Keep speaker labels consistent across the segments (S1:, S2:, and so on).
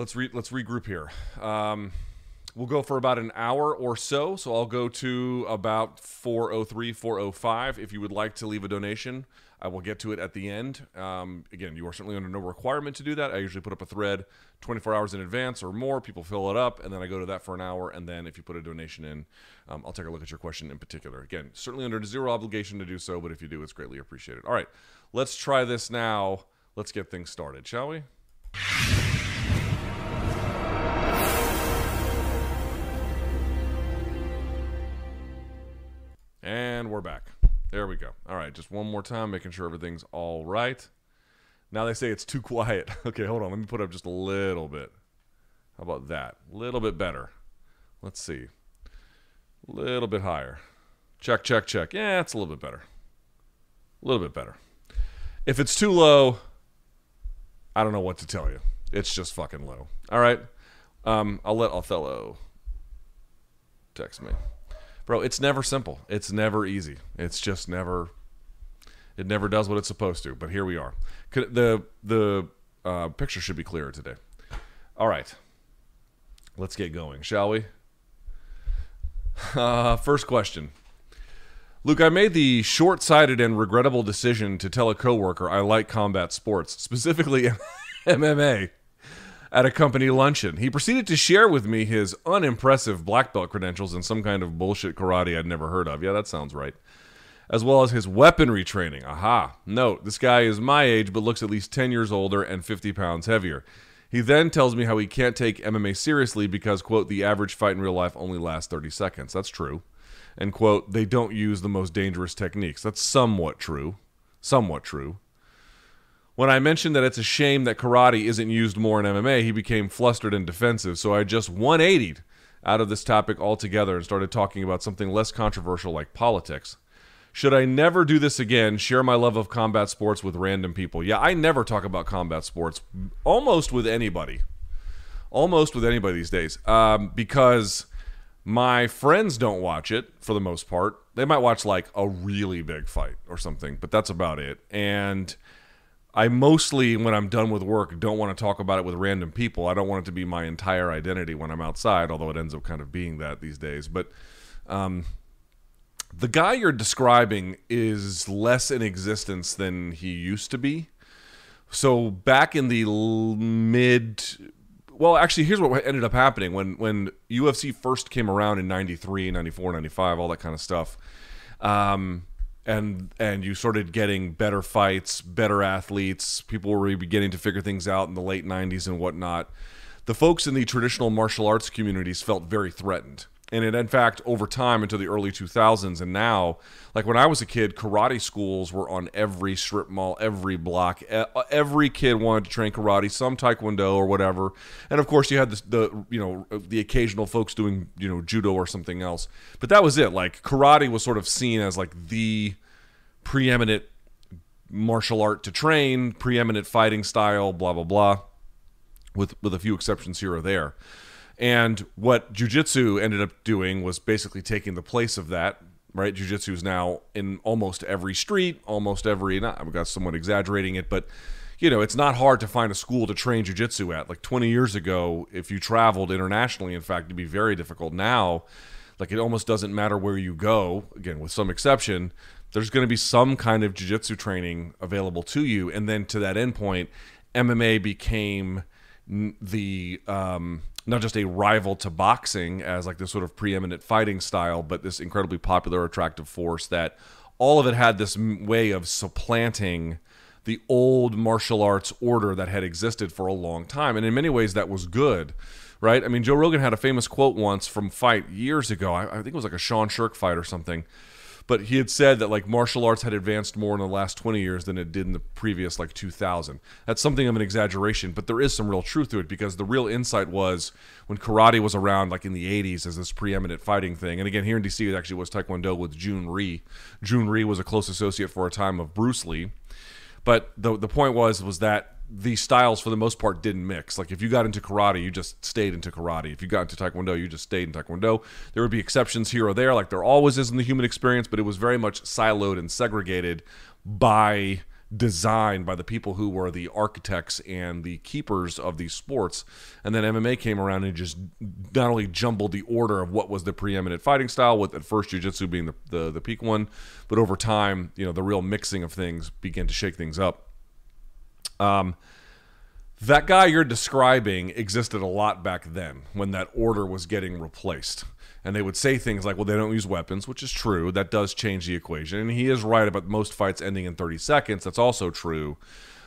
S1: let's re- let's regroup here. Um, we'll go for about an hour or so. So I'll go to about 403, 405. If you would like to leave a donation, I will get to it at the end. Um, again, you are certainly under no requirement to do that. I usually put up a thread 24 hours in advance or more. People fill it up, and then I go to that for an hour. And then if you put a donation in, um, I'll take a look at your question in particular. Again, certainly under zero obligation to do so, but if you do, it's greatly appreciated. All right, let's try this now. Let's get things started, shall we? And we're back. There we go. All right, just one more time, making sure everything's all right. Now they say it's too quiet. Okay, hold on. Let me put up just a little bit. How about that? A little bit better. Let's see. A little bit higher. Check, check, check. Yeah, it's a little bit better. A little bit better. If it's too low, I don't know what to tell you. It's just fucking low. All right. Um, I'll let Othello text me. Bro, it's never simple. It's never easy. It's just never it never does what it's supposed to. But here we are. The the uh, picture should be clearer today. All right. Let's get going, shall we? Uh, first question. Luke, I made the short sighted and regrettable decision to tell a coworker I like combat sports, specifically MMA, at a company luncheon. He proceeded to share with me his unimpressive black belt credentials in some kind of bullshit karate I'd never heard of. Yeah, that sounds right. As well as his weaponry training. Aha. Note, this guy is my age but looks at least 10 years older and 50 pounds heavier. He then tells me how he can't take MMA seriously because, quote, the average fight in real life only lasts 30 seconds. That's true. And, quote, they don't use the most dangerous techniques. That's somewhat true. Somewhat true. When I mentioned that it's a shame that karate isn't used more in MMA, he became flustered and defensive. So I just 180'd out of this topic altogether and started talking about something less controversial like politics. Should I never do this again, share my love of combat sports with random people? Yeah, I never talk about combat sports almost with anybody. Almost with anybody these days. Um, because my friends don't watch it for the most part. They might watch like a really big fight or something, but that's about it. And I mostly, when I'm done with work, don't want to talk about it with random people. I don't want it to be my entire identity when I'm outside, although it ends up kind of being that these days. But um, the guy you're describing is less in existence than he used to be. So back in the mid, well, actually, here's what ended up happening when when UFC first came around in 93, 94, 95, all that kind of stuff. Um, and and you started getting better fights, better athletes. People were beginning to figure things out in the late 90s and whatnot. The folks in the traditional martial arts communities felt very threatened. And it, in fact, over time into the early 2000s, and now, like when I was a kid, karate schools were on every strip mall, every block. Every kid wanted to train karate, some taekwondo or whatever. And of course, you had the, the you know the occasional folks doing you know judo or something else. But that was it. Like karate was sort of seen as like the preeminent martial art to train, preeminent fighting style, blah blah blah, with with a few exceptions here or there. And what jujitsu ended up doing was basically taking the place of that. Right, jujitsu is now in almost every street, almost every. Not, I've got someone exaggerating it, but you know, it's not hard to find a school to train jujitsu at. Like 20 years ago, if you traveled internationally, in fact, it'd be very difficult. Now, like it almost doesn't matter where you go. Again, with some exception, there's going to be some kind of jiu-jitsu training available to you and then to that end point mma became the um, not just a rival to boxing as like this sort of preeminent fighting style but this incredibly popular attractive force that all of it had this way of supplanting the old martial arts order that had existed for a long time. And in many ways that was good right? I mean joe rogan had a famous quote once from fight years ago. I, I think it was like a sean sherk fight or something but he had said that like martial arts had advanced more in the last 20 years than it did in the previous like 2000 that's something of an exaggeration but there is some real truth to it because the real insight was when karate was around like in the 80s as this preeminent fighting thing. And again here in dc it actually was taekwondo with jhoon rhee jhoon rhee was a close associate for a time of bruce lee. But the the point was was that these styles for the most part didn't mix. Like if you got into karate, you just stayed into karate. If you got into taekwondo, you just stayed in taekwondo. There would be exceptions here or there, like there always is in the human experience, but it was very much siloed and segregated by design by the people who were the architects and the keepers of these sports. And then MMA came around and just not only jumbled the order of what was the preeminent fighting style, with at first jiu-jitsu being the, the, the peak one, but over time, you know, the real mixing of things began to shake things up. Um, that guy you're describing existed a lot back then when that order was getting replaced. And they would say things like, well, they don't use weapons, which is true. That does change the equation. And he is right about most fights ending in 30 seconds. That's also true.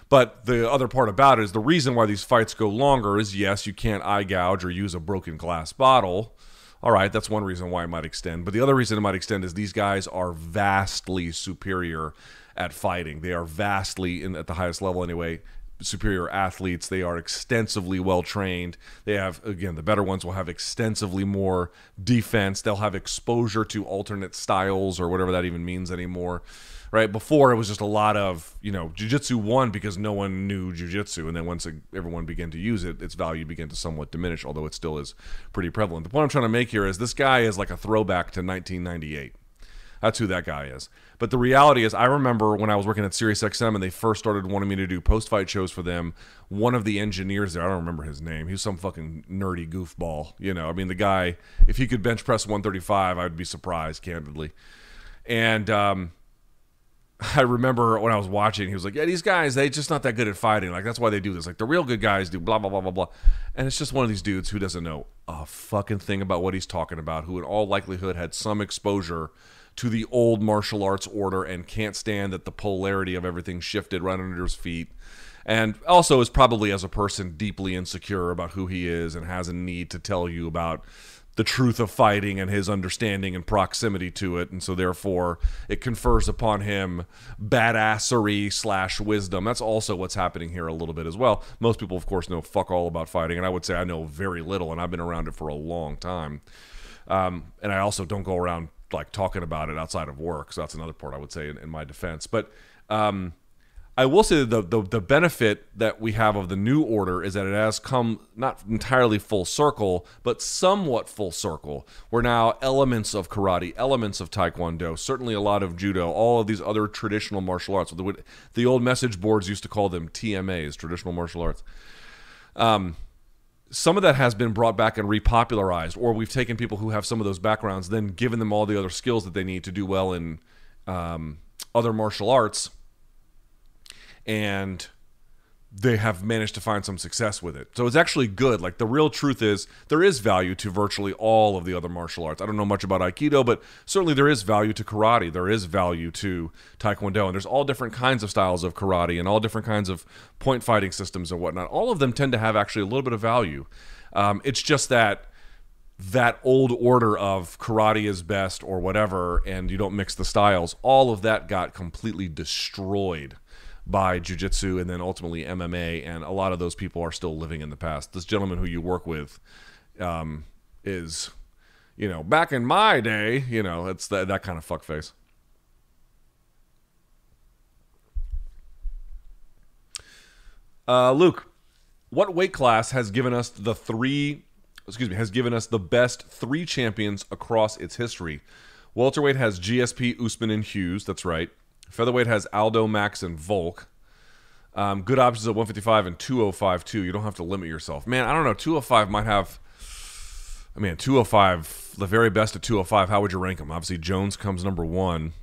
S1: But the other part about it is the reason why these fights go longer is yes, you can't eye gouge or use a broken glass bottle. All right, that's one reason why it might extend. But the other reason it might extend is these guys are vastly superior at fighting. They are vastly, in, at the highest level anyway, superior athletes. They are extensively well trained. They have, again, the better ones will have extensively more defense. They'll have exposure to alternate styles or whatever that even means anymore. Right before it was just a lot of you know jujitsu won because no one knew jujitsu, and then once everyone began to use it, its value began to somewhat diminish. Although it still is pretty prevalent. The point I'm trying to make here is this guy is like a throwback to 1998. That's who that guy is. But the reality is, I remember when I was working at SiriusXM and they first started wanting me to do post fight shows for them. One of the engineers there, I don't remember his name. He was some fucking nerdy goofball. You know, I mean, the guy, if he could bench press 135, I'd be surprised, candidly. And um, I remember when I was watching, he was like, "Yeah, these guys, they just not that good at fighting. Like that's why they do this. Like the real good guys do blah blah blah blah blah." And it's just one of these dudes who doesn't know a fucking thing about what he's talking about. Who, in all likelihood, had some exposure to the old martial arts order and can't stand that the polarity of everything shifted right under his feet. And also is probably as a person deeply insecure about who he is and has a need to tell you about the truth of fighting and his understanding and proximity to it, and so therefore it confers upon him badassery slash wisdom. That's also what's happening here a little bit as well. Most people, of course, know fuck all about fighting, and I would say I know very little, and I've been around it for a long time. Um, and I also don't go around like talking about it outside of work. So that's another part I would say in, in my defense. But um, I will say the, the, the benefit that we have of the new order is that it has come not entirely full circle, but somewhat full circle. Where now elements of karate, elements of taekwondo, certainly a lot of judo, all of these other traditional martial arts. The, the old message boards used to call them TMAs, traditional martial arts. Um, some of that has been brought back and repopularized, or we've taken people who have some of those backgrounds, then given them all the other skills that they need to do well in um, other martial arts, and they have managed to find some success with it. So it's actually good. Like the real truth is there is value to virtually all of the other martial arts. I don't know much about aikido, but certainly there is value to karate. There is value to taekwondo, and there's all different kinds of styles of karate and all different kinds of point fighting systems and whatnot. All of them tend to have actually a little bit of value. Um, it's just that that old order of karate is best or whatever, and you don't mix the styles. All of that got completely destroyed by jujitsu and then ultimately MMA, and a lot of those people are still living in the past. This gentleman who you work with um, is, you know, back in my day, you know, it's that that kind of fuckface. Uh, Luke, what weight class has given us the three? Excuse me, has given us the best three champions across its history. Welterweight has GSP, Usman, and Hughes. That's right. Featherweight has Aldo, Max, and Volk. Um, good options at 155 and 205 too. You don't have to limit yourself. Man, I don't know. 205 might have. I mean, 205, the very best at 205. How would you rank them? Obviously, Jones comes number one.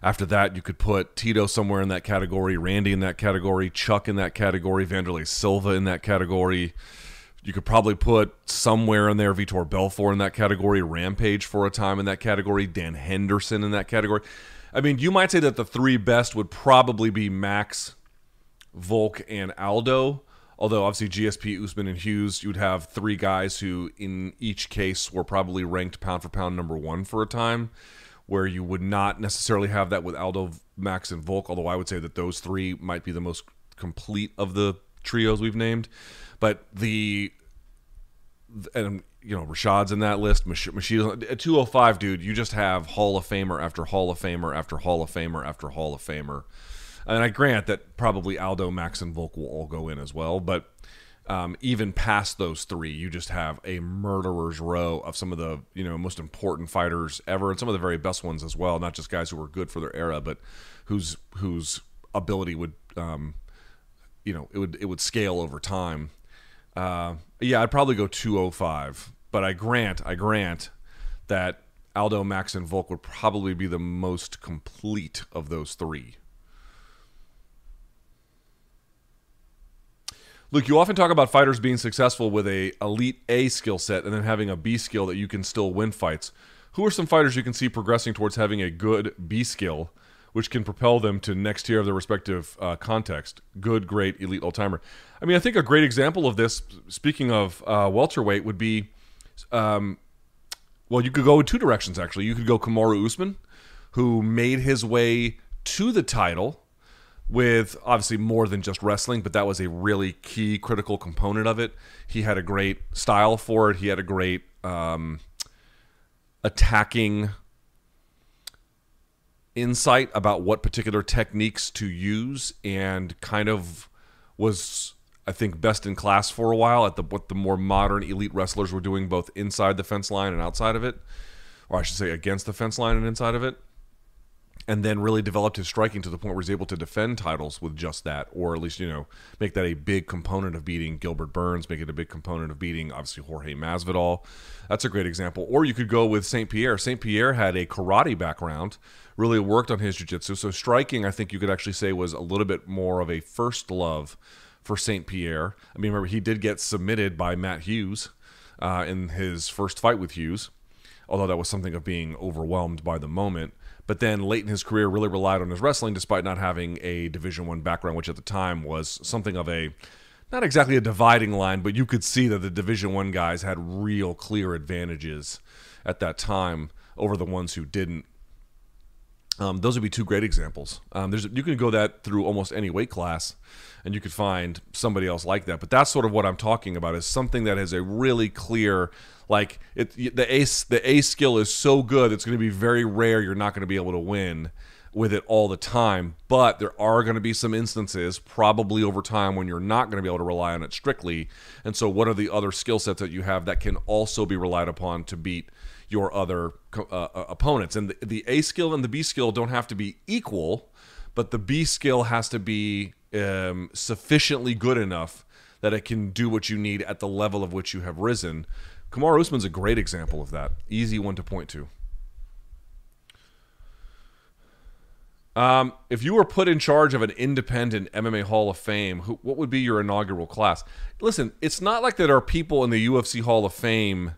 S1: After that, you could put Tito somewhere in that category, Randy in that category, Chuck in that category, Wanderlei Silva in that category. You could probably put somewhere in there Vitor Belfort in that category, Rampage for a time in that category, Dan Henderson in that category. I mean, you might say that the three best would probably be Max, Volk, and Aldo. Although obviously GSP, Usman, and Hughes, you'd have three guys who, in each case, were probably ranked pound for pound number one for a time. Where you would not necessarily have that with Aldo, Max, and Volk. Although I would say that those three might be the most complete of the trios we've named. But the and you know Rashad's in that list. Machida's at 205, dude. You just have Hall of Famer after Hall of Famer after Hall of Famer after Hall of Famer. And I grant that probably Aldo, Max, and Volk will all go in as well, but um, even past those three, you just have a murderer's row of some of the you know most important fighters ever, and some of the very best ones as well. Not just guys who were good for their era, but whose whose ability would um, you know it would it would scale over time. Uh, yeah, I'd probably go 205, but I grant I grant that Aldo, Max, and Volk would probably be the most complete of those three. Luke, you often talk about fighters being successful with a elite A skill set and then having a B skill that you can still win fights. Who are some fighters you can see progressing towards having a good B skill, which can propel them to next tier of their respective uh, context? Good, great, elite, all timer. I mean, I think a great example of this, speaking of uh, welterweight, would be, um, well, you could go in two directions actually. You could go Kamaru Usman, who made his way to the title with obviously more than just wrestling, but that was a really key critical component of it. He had a great style for it. He had a great um, attacking insight about what particular techniques to use, and kind of was I think best in class for a while at the what the more modern elite wrestlers were doing both inside the fence line and outside of it, or I should say against the fence line and inside of it and then really developed his striking to the point where he's able to defend titles with just that, or at least you know make that a big component of beating Gilbert Burns, make it a big component of beating obviously Jorge Masvidal. That's a great example. Or you could go with Saint Pierre. Saint Pierre had a karate background, really worked on his jiu-jitsu. So striking, I think you could actually say was a little bit more of a first love for Saint Pierre. I mean, remember he did get submitted by Matt Hughes uh, in his first fight with Hughes, although that was something of being overwhelmed by the moment but then late in his career really relied on his wrestling despite not having a division one background which at the time was something of a not exactly a dividing line but you could see that the division one guys had real clear advantages at that time over the ones who didn't um, those would be two great examples. Um, there's you can go that through almost any weight class, and you could find somebody else like that. But that's sort of what I'm talking about is something that has a really clear like it the ace the ace skill is so good it's going to be very rare you're not going to be able to win with it all the time but there are going to be some instances probably over time when you're not going to be able to rely on it strictly and so what are the other skill sets that you have that can also be relied upon to beat your other uh, uh, opponents and the, the a skill and the b skill don't have to be equal but the b skill has to be um, sufficiently good enough that it can do what you need at the level of which you have risen Kamaru Usman's a great example of that. Easy one to point to. Um, if you were put in charge of an independent MMA Hall of Fame, who, what would be your inaugural class? Listen, it's not like there are people in the UFC Hall of Fame,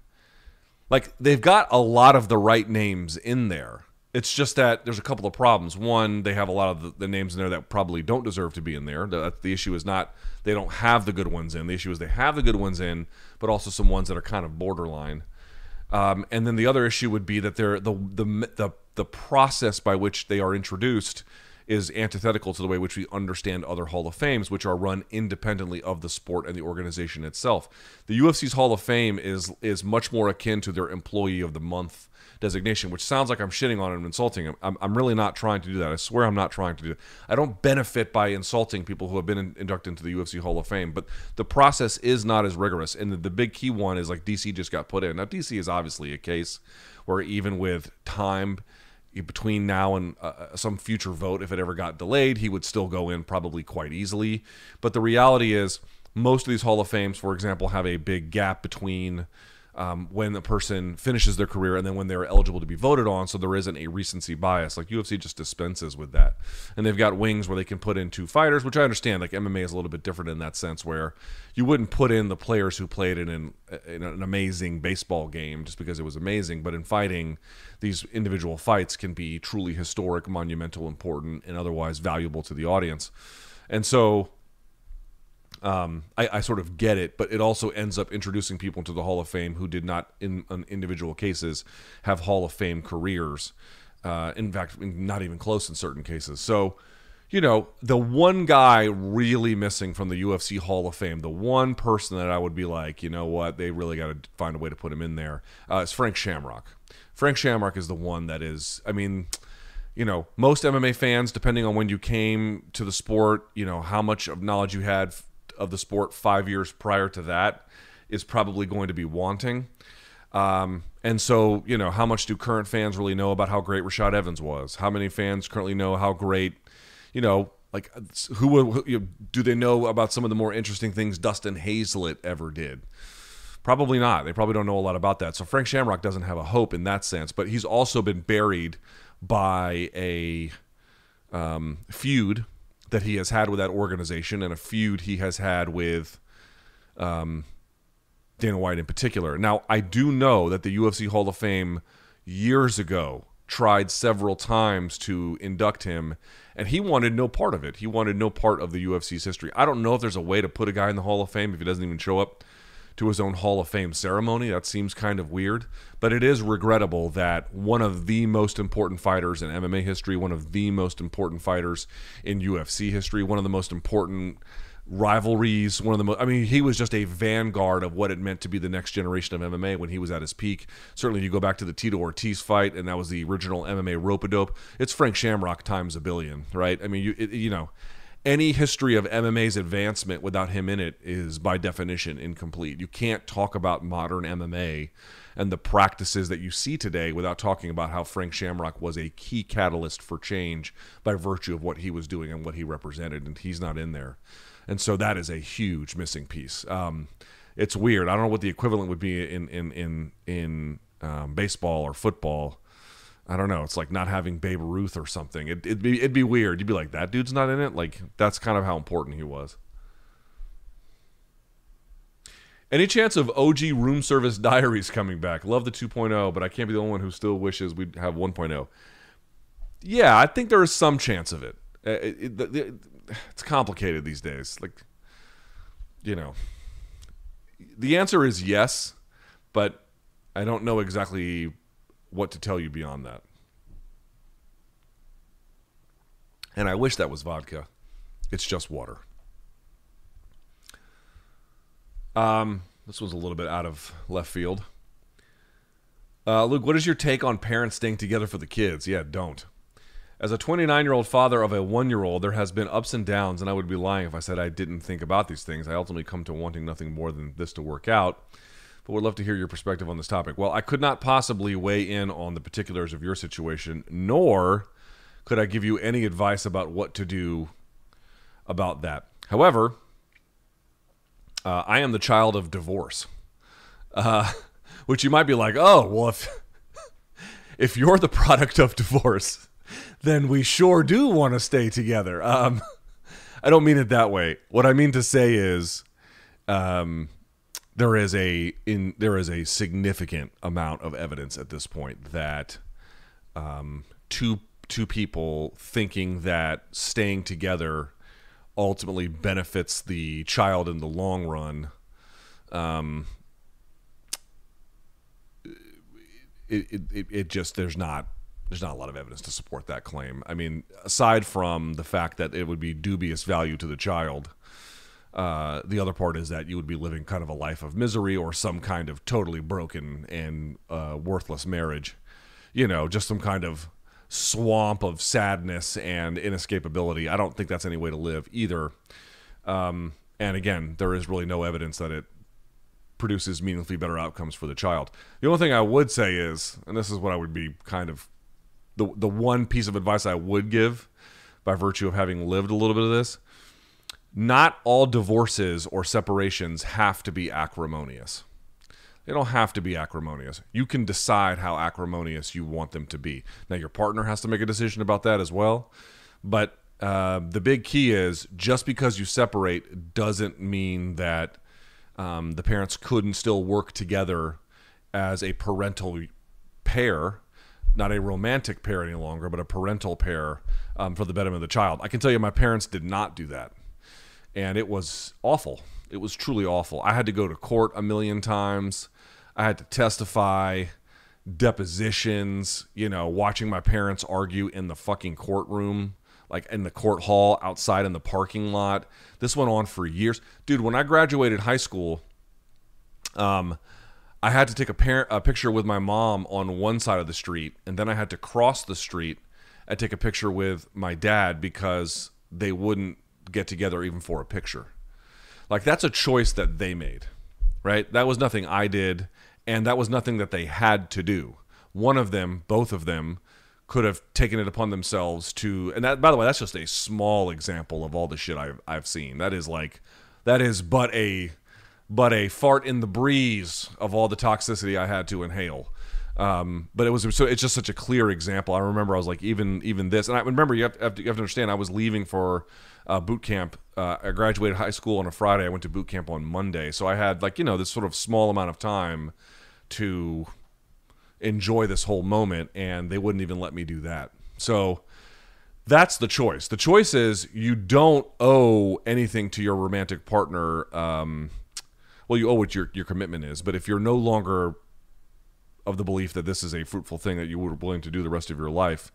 S1: like they've got a lot of the right names in there. It's just that there's a couple of problems. One, they have a lot of the, the, names in there that probably don't deserve to be in there. The, the issue is not they don't have the good ones in. The issue is they have the good ones in, but also some ones that are kind of borderline. Um, and then the other issue would be that they're the, the the the process by which they are introduced is antithetical to the way which we understand other Hall of Fames, which are run independently of the sport and the organization itself. The UFC's Hall of Fame is is much more akin to their Employee of the Month designation, which sounds like I'm shitting on him and insulting him. I'm, I'm really not trying to do that. I swear I'm not trying to do it. I don't benefit by insulting people who have been in, inducted into the UFC Hall of Fame, but the process is not as rigorous. And the, the big key one is like DC just got put in. Now, DC is obviously a case where even with time, between now and uh, uh, some future vote, if it ever got delayed, he would still go in probably quite easily. But the reality is, most of these Hall of Fames, for example, have a big gap between um, when a person finishes their career and then when they're eligible to be voted on. So there isn't a recency bias. Like UFC just dispenses with that. And they've got wings where they can put in two fighters, which I understand. Like MMA is a little bit different in that sense, where you wouldn't put in the players who played in an, in an amazing baseball game just because it was amazing. But in fighting, these individual fights can be truly historic, monumental, important, and otherwise valuable to the audience. And so um, I, I, sort of get it, but it also ends up introducing people into the Hall of Fame who did not, in, in individual cases, have Hall of Fame careers. Uh, in fact, not even close in certain cases. So, you know, the one guy really missing from the UFC Hall of Fame, the one person that I would be like, you know what, they really got to find a way to put him in there, uh, is Frank Shamrock. Frank Shamrock is the one that is, I mean, you know, most MMA fans, depending on when you came to the sport, you know, how much of knowledge you had of the sport five years prior to that is probably going to be wanting. Um, and so, you know, how much do current fans really know about how great Rashad Evans was? How many fans currently know how great, you know, like who, who you know, do they know about some of the more interesting things Dustin Hazelett ever did? Probably not. They probably don't know a lot about that. So Frank Shamrock doesn't have a hope in that sense, but he's also been buried by a um, feud that he has had with that organization and a feud he has had with um, Dana White in particular. Now, I do know that the UFC Hall of Fame years ago tried several times to induct him, and he wanted no part of it. He wanted no part of the UFC's history. I don't know if there's a way to put a guy in the Hall of Fame if he doesn't even show up to his own Hall of Fame ceremony. That seems kind of weird, but it is regrettable that one of the most important fighters in MMA history, one of the most important fighters in UFC history, one of the most important rivalries, one of the most, I mean, he was just a vanguard of what it meant to be the next generation of MMA when he was at his peak. Certainly, you go back to the Tito Ortiz fight, and that was the original MMA rope a dope. It's Frank Shamrock times a billion, right? I mean, you, it, you know, any history of MMA's advancement without him in it is by definition incomplete. You can't talk about modern MMA and the practices that you see today without talking about how Frank Shamrock was a key catalyst for change by virtue of what he was doing and what he represented, and he's not in there. And so that is a huge missing piece. Um, it's weird. I don't know what the equivalent would be in in in in um, baseball or football I don't know. It's like not having Babe Ruth or something. It, would be it'd be weird. You'd be like, that dude's not in it. Like that's kind of how important he was. Any chance of OG room service diaries coming back? Love the 2.0, but I can't be the only one who still wishes we'd have 1.0. Yeah, I think there is some chance of it. Uh, it, it, it. It's complicated these days. Like, you know, the answer is yes, but I don't know exactly what to tell you beyond that. And I wish that was vodka. It's just water. Um, this was a little bit out of left field. Uh, Luke, what is your take on parents staying together for the kids? Yeah, don't. As a 29 year old father of a one year old, there has been ups and downs, and I would be lying if I said I didn't think about these things. I ultimately come to wanting nothing more than this to work out but would love to hear your perspective on this topic. Well, I could not possibly weigh in on the particulars of your situation, nor could I give you any advice about what to do about that. However, uh, I am the child of divorce, uh, which you might be like, oh, well, if if you're the product of divorce, then we sure do want to stay together. Um, I don't mean it that way. What I mean to say is, um, there is a in there is a significant amount of evidence at this point that um, two two people thinking that staying together ultimately benefits the child in the long run. Um, it, it, it just there's not there's not a lot of evidence to support that claim. I mean, aside from the fact that it would be dubious value to the child, uh, the other part is that you would be living kind of a life of misery or some kind of totally broken and uh, worthless marriage. You know, just some kind of swamp of sadness and inescapability. I don't think that's any way to live either. Um, and again, there is really no evidence that it produces meaningfully better outcomes for the child. The only thing I would say is, and this is what I would be kind of the the one piece of advice I would give by virtue of having lived a little bit of this not all divorces or separations have to be acrimonious. They don't have to be acrimonious. You can decide how acrimonious you want them to be. Now, your partner has to make a decision about that as well. But uh, the big key is just because you separate doesn't mean that um, the parents couldn't still work together as a parental pair, not a romantic pair any longer, but a parental pair um, for the betterment of the child. I can tell you, my parents did not do that and it was awful. It was truly awful. I had to go to court a million times. I had to testify, depositions, you know, watching my parents argue in the fucking courtroom, like in the court hall outside in the parking lot. This went on for years. Dude, when I graduated high school, um, I had to take a, par- a picture with my mom on one side of the street, and then I had to cross the street and take a picture with my dad because they wouldn't get together even for a picture. Like that's a choice that they made, right? That was nothing I did, and that was nothing that they had to do. One of them, both of them, could have taken it upon themselves to. And that, by the way, that's just a small example of all the shit I've I've seen. That is like, that is but a, but a fart in the breeze of all the toxicity I had to inhale. Um, but it was so it's just such a clear example. I remember I was like even even this, and I remember you have, to, you have to understand I was leaving for uh, boot camp. Uh, I graduated high school on a Friday. I went to boot camp on Monday, so I had like you know this sort of small amount of time to enjoy this whole moment, and they wouldn't even let me do that. So that's the choice. The choice is you don't owe anything to your romantic partner. Um, well, you owe what your your commitment is, but if you're no longer of the belief that this is a fruitful thing that you were willing to do the rest of your life.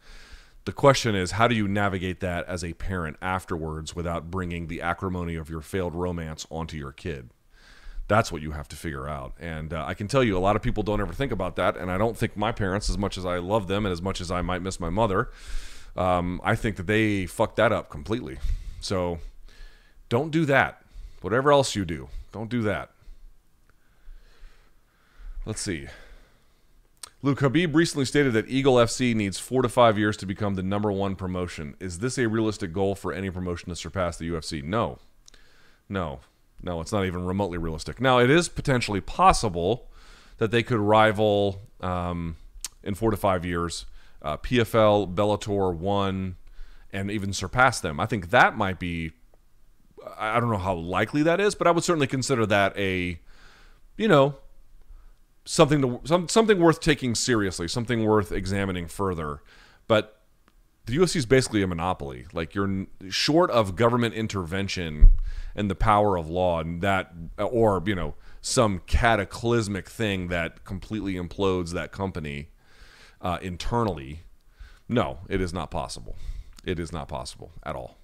S1: The question is, how do you navigate that as a parent afterwards without bringing the acrimony of your failed romance onto your kid? That's what you have to figure out. And uh, I can tell you, a lot of people don't ever think about that. And I don't think my parents, as much as I love them and as much as I might miss my mother, um, I think that they fucked that up completely. So don't do that. Whatever else you do, don't do that. Let's see. Luke Khabib recently stated that Eagle FC needs four to five years to become the number one promotion. Is this a realistic goal for any promotion to surpass the UFC? No. No. No, it's not even remotely realistic. Now, it is potentially possible that they could rival um, in four to five years uh, PFL, Bellator, One, and even surpass them. I think that might be. I don't know how likely that is, but I would certainly consider that a, you know, something to some, something worth taking seriously, something worth examining further. But the UFC is basically a monopoly. Like you're short of government intervention and the power of law, and that, or you know, some cataclysmic thing that completely implodes that company uh, internally. No, it is not possible. It is not possible at all.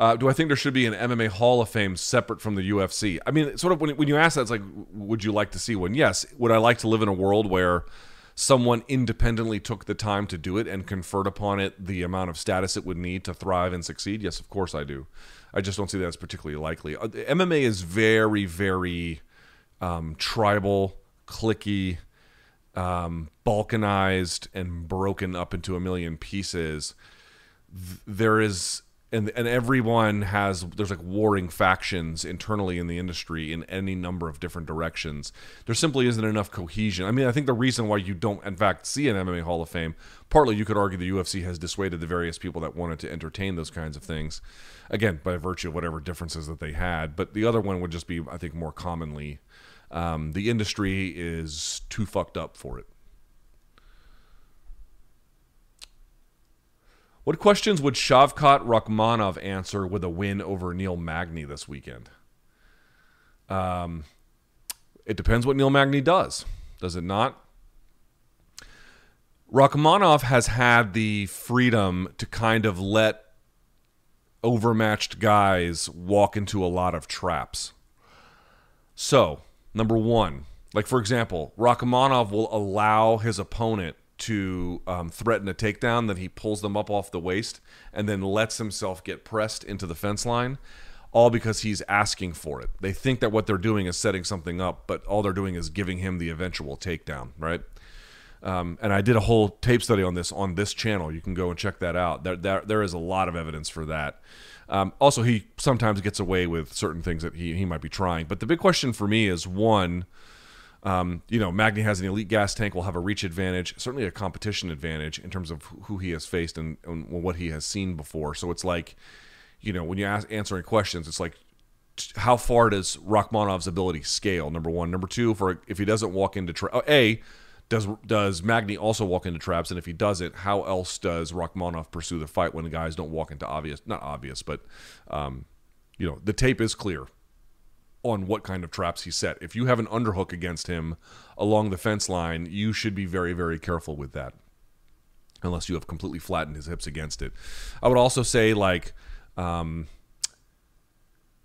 S1: Uh, do I think there should be an MMA Hall of Fame separate from the UFC? I mean, sort of when, when you ask that, it's like, would you like to see one? Yes. Would I like to live in a world where someone independently took the time to do it and conferred upon it the amount of status it would need to thrive and succeed? Yes, of course I do. I just don't see that as particularly likely. Uh, MMA is very, very um, tribal, clicky, um, balkanized, and broken up into a million pieces. There is and and everyone has there's like warring factions internally in the industry in any number of different directions. There simply isn't enough cohesion. I mean, I think the reason why you don't in fact see an MMA Hall of Fame, partly you could argue the UFC has dissuaded the various people that wanted to entertain those kinds of things, again by virtue of whatever differences that they had. But the other one would just be, I think, more commonly, um, the industry is too fucked up for it. What questions would Shavkat Rakhmonov answer with a win over Neil Magny this weekend? Um, it depends what Neil Magny does. Does it not? Rakhmonov has had the freedom to kind of let overmatched guys walk into a lot of traps. So, number one, like for example, Rakhmonov will allow his opponent to um, threaten a takedown, then he pulls them up off the waist and then lets himself get pressed into the fence line, all because he's asking for it. They think that what they're doing is setting something up, but all they're doing is giving him the eventual takedown, right? Um, and I did a whole tape study on this on this channel. You can go and check that out. There, there, there is a lot of evidence for that. Um, also, he sometimes gets away with certain things that he, he might be trying. But the big question for me is one, um, you know, Magny has an elite gas tank, will have a reach advantage, certainly a competition advantage in terms of who he has faced and, and what he has seen before. So it's like, you know, when you ask answering questions, it's like, how far does Rakhmonov's ability scale? Number one, number two, for if he doesn't walk into tra- oh, a does does Magny also walk into traps? And if he doesn't, how else does Rakhmonov pursue the fight when the guys don't walk into obvious, not obvious, but um, you know, the tape is clear on what kind of traps he set. If you have an underhook against him along the fence line, you should be very, very careful with that. Unless you have completely flattened his hips against it. I would also say, like, um,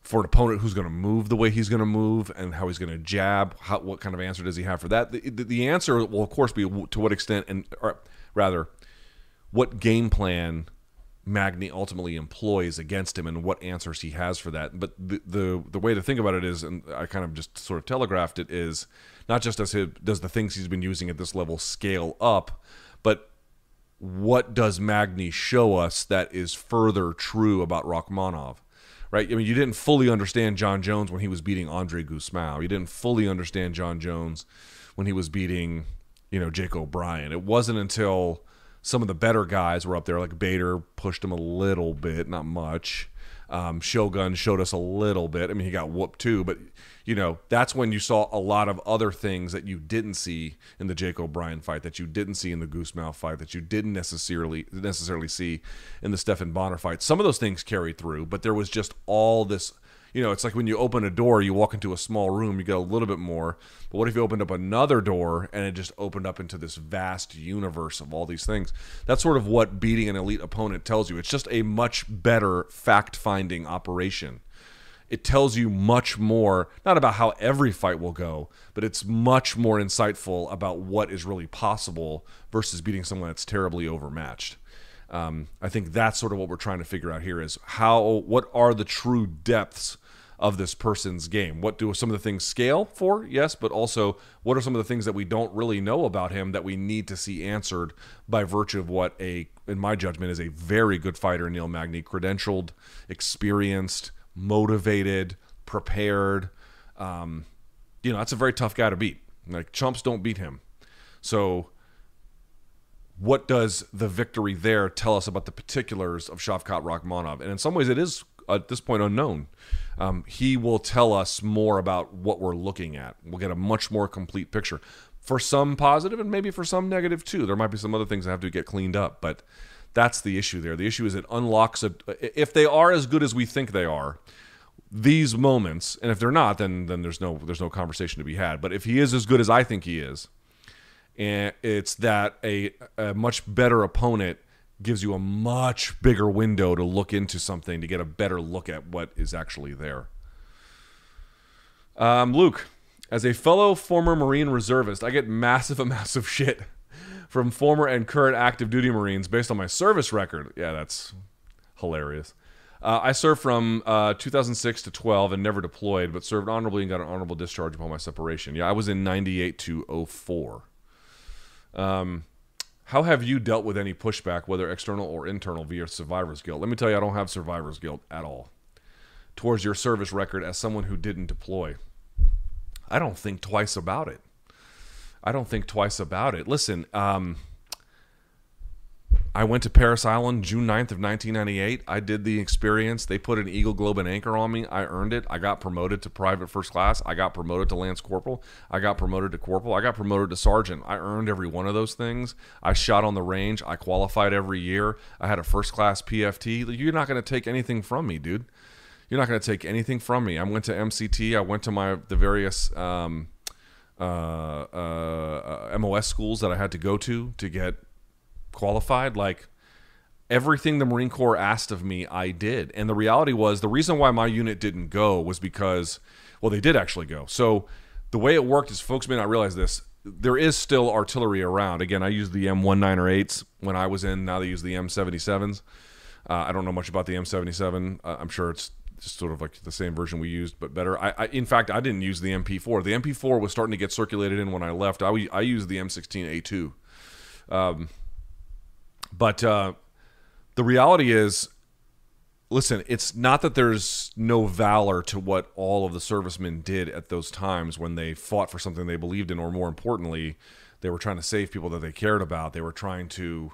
S1: for an opponent who's going to move the way he's going to move and how he's going to jab, how, what kind of answer does he have for that? The, the, the answer will, of course, be to what extent, and or rather, what game plan Magny ultimately employs against him and what answers he has for that. But the the, the way to think about it is, and I kind of just sort of telegraphed it, is not just does his, does the things he's been using at this level scale up, but what does Magny show us that is further true about Rakhmonov? Right? I mean, you didn't fully understand Jon Jones when he was beating Andre Gusmao. You didn't fully understand Jon Jones when he was beating, you know, Jake O'Brien. It wasn't until some of the better guys were up there, like Bader pushed him a little bit, not much. Um, Shogun showed us a little bit. I mean, he got whooped too, but you know, that's when you saw a lot of other things that you didn't see in the Jake O'Brien fight, that you didn't see in the Gusmao fight, that you didn't necessarily necessarily see in the Stephan Bonnar fight. Some of those things carried through, but there was just all this you know, it's like when you open a door, you walk into a small room, you get a little bit more. But what if you opened up another door and it just opened up into this vast universe of all these things? That's sort of what beating an elite opponent tells you. It's just a much better fact finding operation. It tells you much more, not about how every fight will go, but it's much more insightful about what is really possible versus beating someone that's terribly overmatched. Um, I think that's sort of what we're trying to figure out here is how what are the true depths of this person's game. What do some of the things scale for? Yes, but also what are some of the things that we don't really know about him that we need to see answered by virtue of what a, in my judgment, is a very good fighter, Neil Magny, credentialed, experienced, motivated, prepared. Um, you know, that's a very tough guy to beat. Like chumps don't beat him. So what does the victory there tell us about the particulars of Shavkat Rakhmonov? And in some ways, it is at this point unknown um, he will tell us more about what we're looking at. We'll get a much more complete picture. For some positive and maybe for some negative too. There might be some other things that have to get cleaned up, but that's the issue there. The issue is it unlocks a. If they are as good as we think they are, these moments, and if they're not, then then there's no there's no conversation to be had. But if he is as good as I think he is, and it's that a, a much better opponent gives you a much bigger window to look into something to get a better look at what is actually there. Um, Luke, as a fellow former Marine reservist, I get massive amounts of shit from former and current active duty Marines based on my service record. Yeah, that's hilarious. Uh, I served from uh, 2006 to 12 and never deployed, but served honorably and got an honorable discharge upon my separation. Yeah, I was in 98 to 04. Um, how have you dealt with any pushback, whether external or internal, via survivor's guilt? Let me tell you, I don't have survivor's guilt at all towards your service record as someone who didn't deploy. I don't think twice about it. I don't think twice about it. Listen, um, I went to Parris Island June 9th of 1998. I did the experience. They put an Eagle Globe and Anchor on me. I earned it. I got promoted to private first class. I got promoted to lance corporal. I got promoted to corporal. I got promoted to sergeant. I earned every one of those things. I shot on the range. I qualified every year. I had a first class PFT. You're not going to take anything from me, dude. You're not going to take anything from me. I went to MCT. I went to my the various um, uh, uh MOS schools that I had to go to to get qualified, like everything the Marine Corps asked of me, I did. And the reality was the reason why my unit didn't go was because, well, they did actually go. So the way it worked is folks may not realize this. There is still artillery around. Again, I used the M19 or 8s when I was in. Now they use the M77s. Uh, I don't know much about the M77. Uh, I'm sure it's just sort of like the same version we used, but better. I, I, in fact, I didn't use the MP4. The MP4 was starting to get circulated in when I left. I, I used the M16A2. Um, but uh, the reality is, listen, it's not that there's no valor to what all of the servicemen did at those times when they fought for something they believed in, or more importantly, they were trying to save people that they cared about. They were trying to,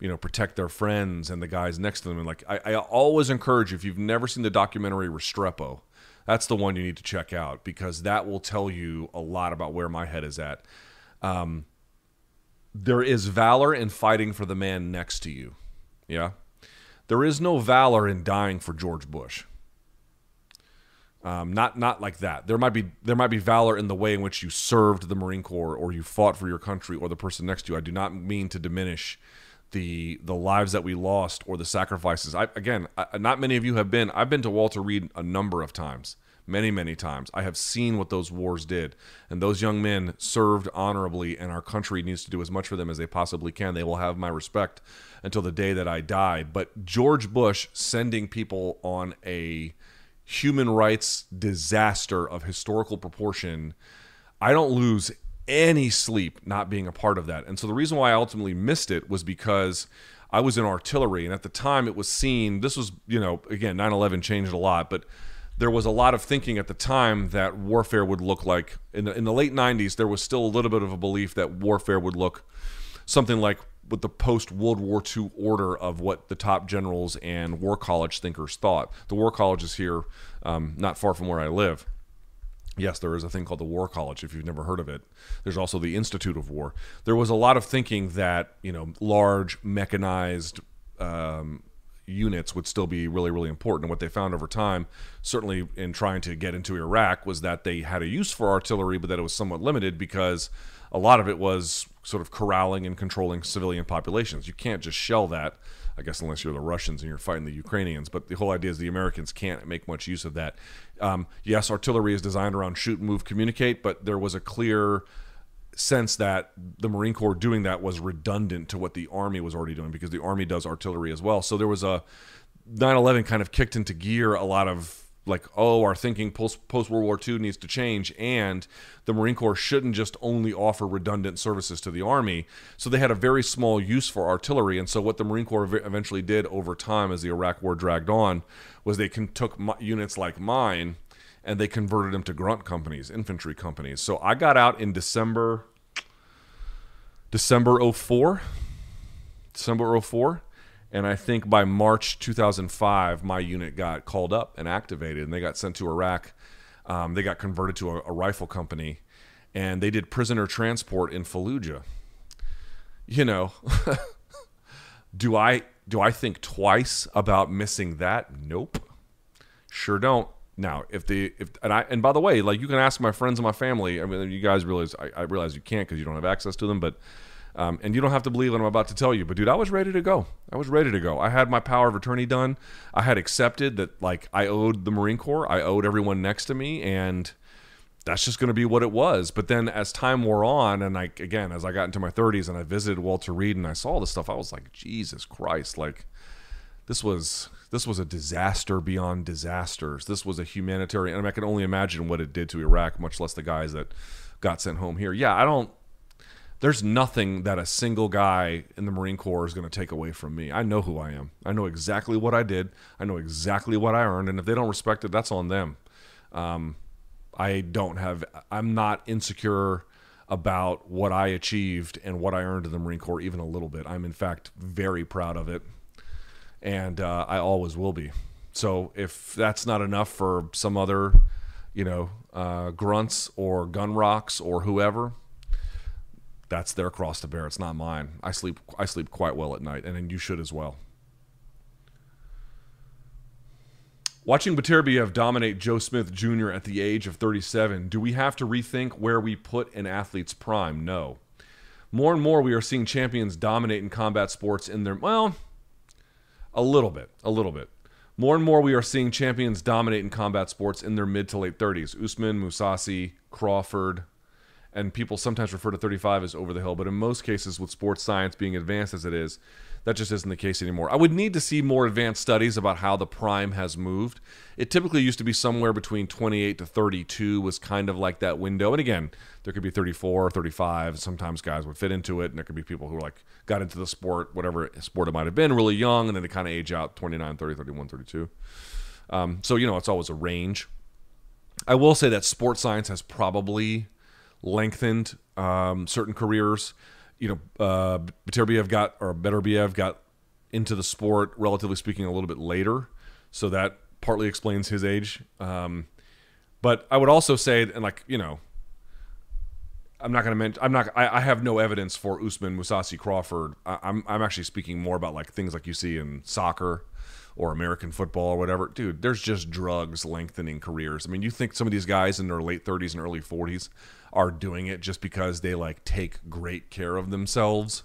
S1: you know, protect their friends and the guys next to them. And like, I, I always encourage you, if you've never seen the documentary Restrepo, that's the one you need to check out because that will tell you a lot about where my head is at. Um, there is valor in fighting for the man next to you. Yeah. There is no valor in dying for George Bush. Um, not not like that. There might be there might be valor in the way in which you served the Marine Corps or you fought for your country or the person next to you. I do not mean to diminish the the lives that we lost or the sacrifices. I, again, I, not many of you have been. I've been to Walter Reed a number of times, many, many times. I have seen what those wars did, and those young men served honorably, and our country needs to do as much for them as they possibly can. They will have my respect until the day that I die. But George Bush sending people on a human rights disaster of historical proportion, I don't lose any sleep not being a part of that. And so the reason why I ultimately missed it was because I was in artillery, and at the time it was seen. This was, you know, again, 9/11 changed a lot, but there was a lot of thinking at the time that warfare would look like in the, in the late 90s. There was still a little bit of a belief that warfare would look something like with the post World War II order of what the top generals and war college thinkers thought. The war college is here, um, not far from where I live. Yes, there is a thing called the War College if you've never heard of it. There's also the Institute of War. There was a lot of thinking that, you know, large mechanized um, units would still be really, really important. And what they found over time, certainly in trying to get into Iraq, was that they had a use for artillery, but that it was somewhat limited because a lot of it was sort of corralling and controlling civilian populations. You can't just shell that I guess unless you're the Russians and you're fighting the Ukrainians. But the whole idea is the Americans can't make much use of that. Um, yes, artillery is designed around shoot, move, communicate, but there was a clear sense that the Marine Corps doing that was redundant to what the Army was already doing because the Army does artillery as well. So there was a 9/11 kind of kicked into gear a lot of like oh our thinking post post World War II needs to change and the Marine Corps shouldn't just only offer redundant services to the Army so they had a very small use for artillery and so what the Marine Corps eventually did over time as the Iraq war dragged on was they can, took units like mine and they converted them to grunt companies infantry companies so I got out in December December 04 December 04 and I think by March 2005, my unit got called up and activated, and they got sent to Iraq. Um, they got converted to a, a, rifle company, and they did prisoner transport in Fallujah. You know, do I do I think twice about missing that? Nope, sure don't. Now, if the if and I and by the way, like you can ask my friends and my family. I mean, you guys realize I, I realize you can't because you don't have access to them, but um, and you don't have to believe what I'm about to tell you, but dude, I was ready to go. I was ready to go. I had my power of attorney done. I had accepted that like I owed the Marine Corps, I owed everyone next to me, and that's just going to be what it was. But then as time wore on, and like again, as I got into my 30s and I visited Walter Reed and I saw all this stuff, I was like, Jesus Christ, like this was this was a disaster beyond disasters. This was a humanitarian. I, mean, I can only imagine what it did to Iraq, much less the guys that got sent home here. Yeah, I don't there's nothing that a single guy in the Marine Corps is going to take away from me. I know who I am. I know exactly what I did. I know exactly what I earned, and if they don't respect it, that's on them. Um, I don't have. I'm not insecure about what I achieved and what I earned in the Marine Corps even a little bit. I'm in fact very proud of it, and uh, I always will be. So if that's not enough for some other, you know, uh, grunts or gun rocks or whoever, that's their cross to bear. It's not mine. I sleep I sleep quite well at night, and you should as well. Watching Beterbiev dominate Joe Smith Jr. at the age of 37, do we have to rethink where we put an athlete's prime? No. More and more, we are seeing champions dominate in combat sports in their, well, a little bit, a little bit. More and more, we are seeing champions dominate in combat sports in their mid to late 30s. Usman, Mousasi, Crawford, and people sometimes refer to 35 as over the hill, but in most cases, with sports science being advanced as it is, that just isn't the case anymore. I would need to see more advanced studies about how the prime has moved. It typically used to be somewhere between 28 to 32 was kind of like that window. And again, there could be 34, or 35. Sometimes guys would fit into it, and there could be people who like got into the sport, whatever sport it might have been, really young, and then they kind of age out 29, 30, 31, 32. Um, so you know, it's always a range. I will say that sports science has probably lengthened um, certain careers. You know, uh, Beterbiev got or Beterbiev got into the sport, relatively speaking, a little bit later, so that partly explains his age. Um, but I would also say, and like you know, I'm not going to mention. I'm not. I, I, have no evidence for Usman Mousasi Crawford. I, I'm I'm actually speaking more about like things like you see in soccer or American football or whatever. Dude, there's just drugs lengthening careers. I mean, you think some of these guys in their late 30s and early 40s are doing it just because they like take great care of themselves.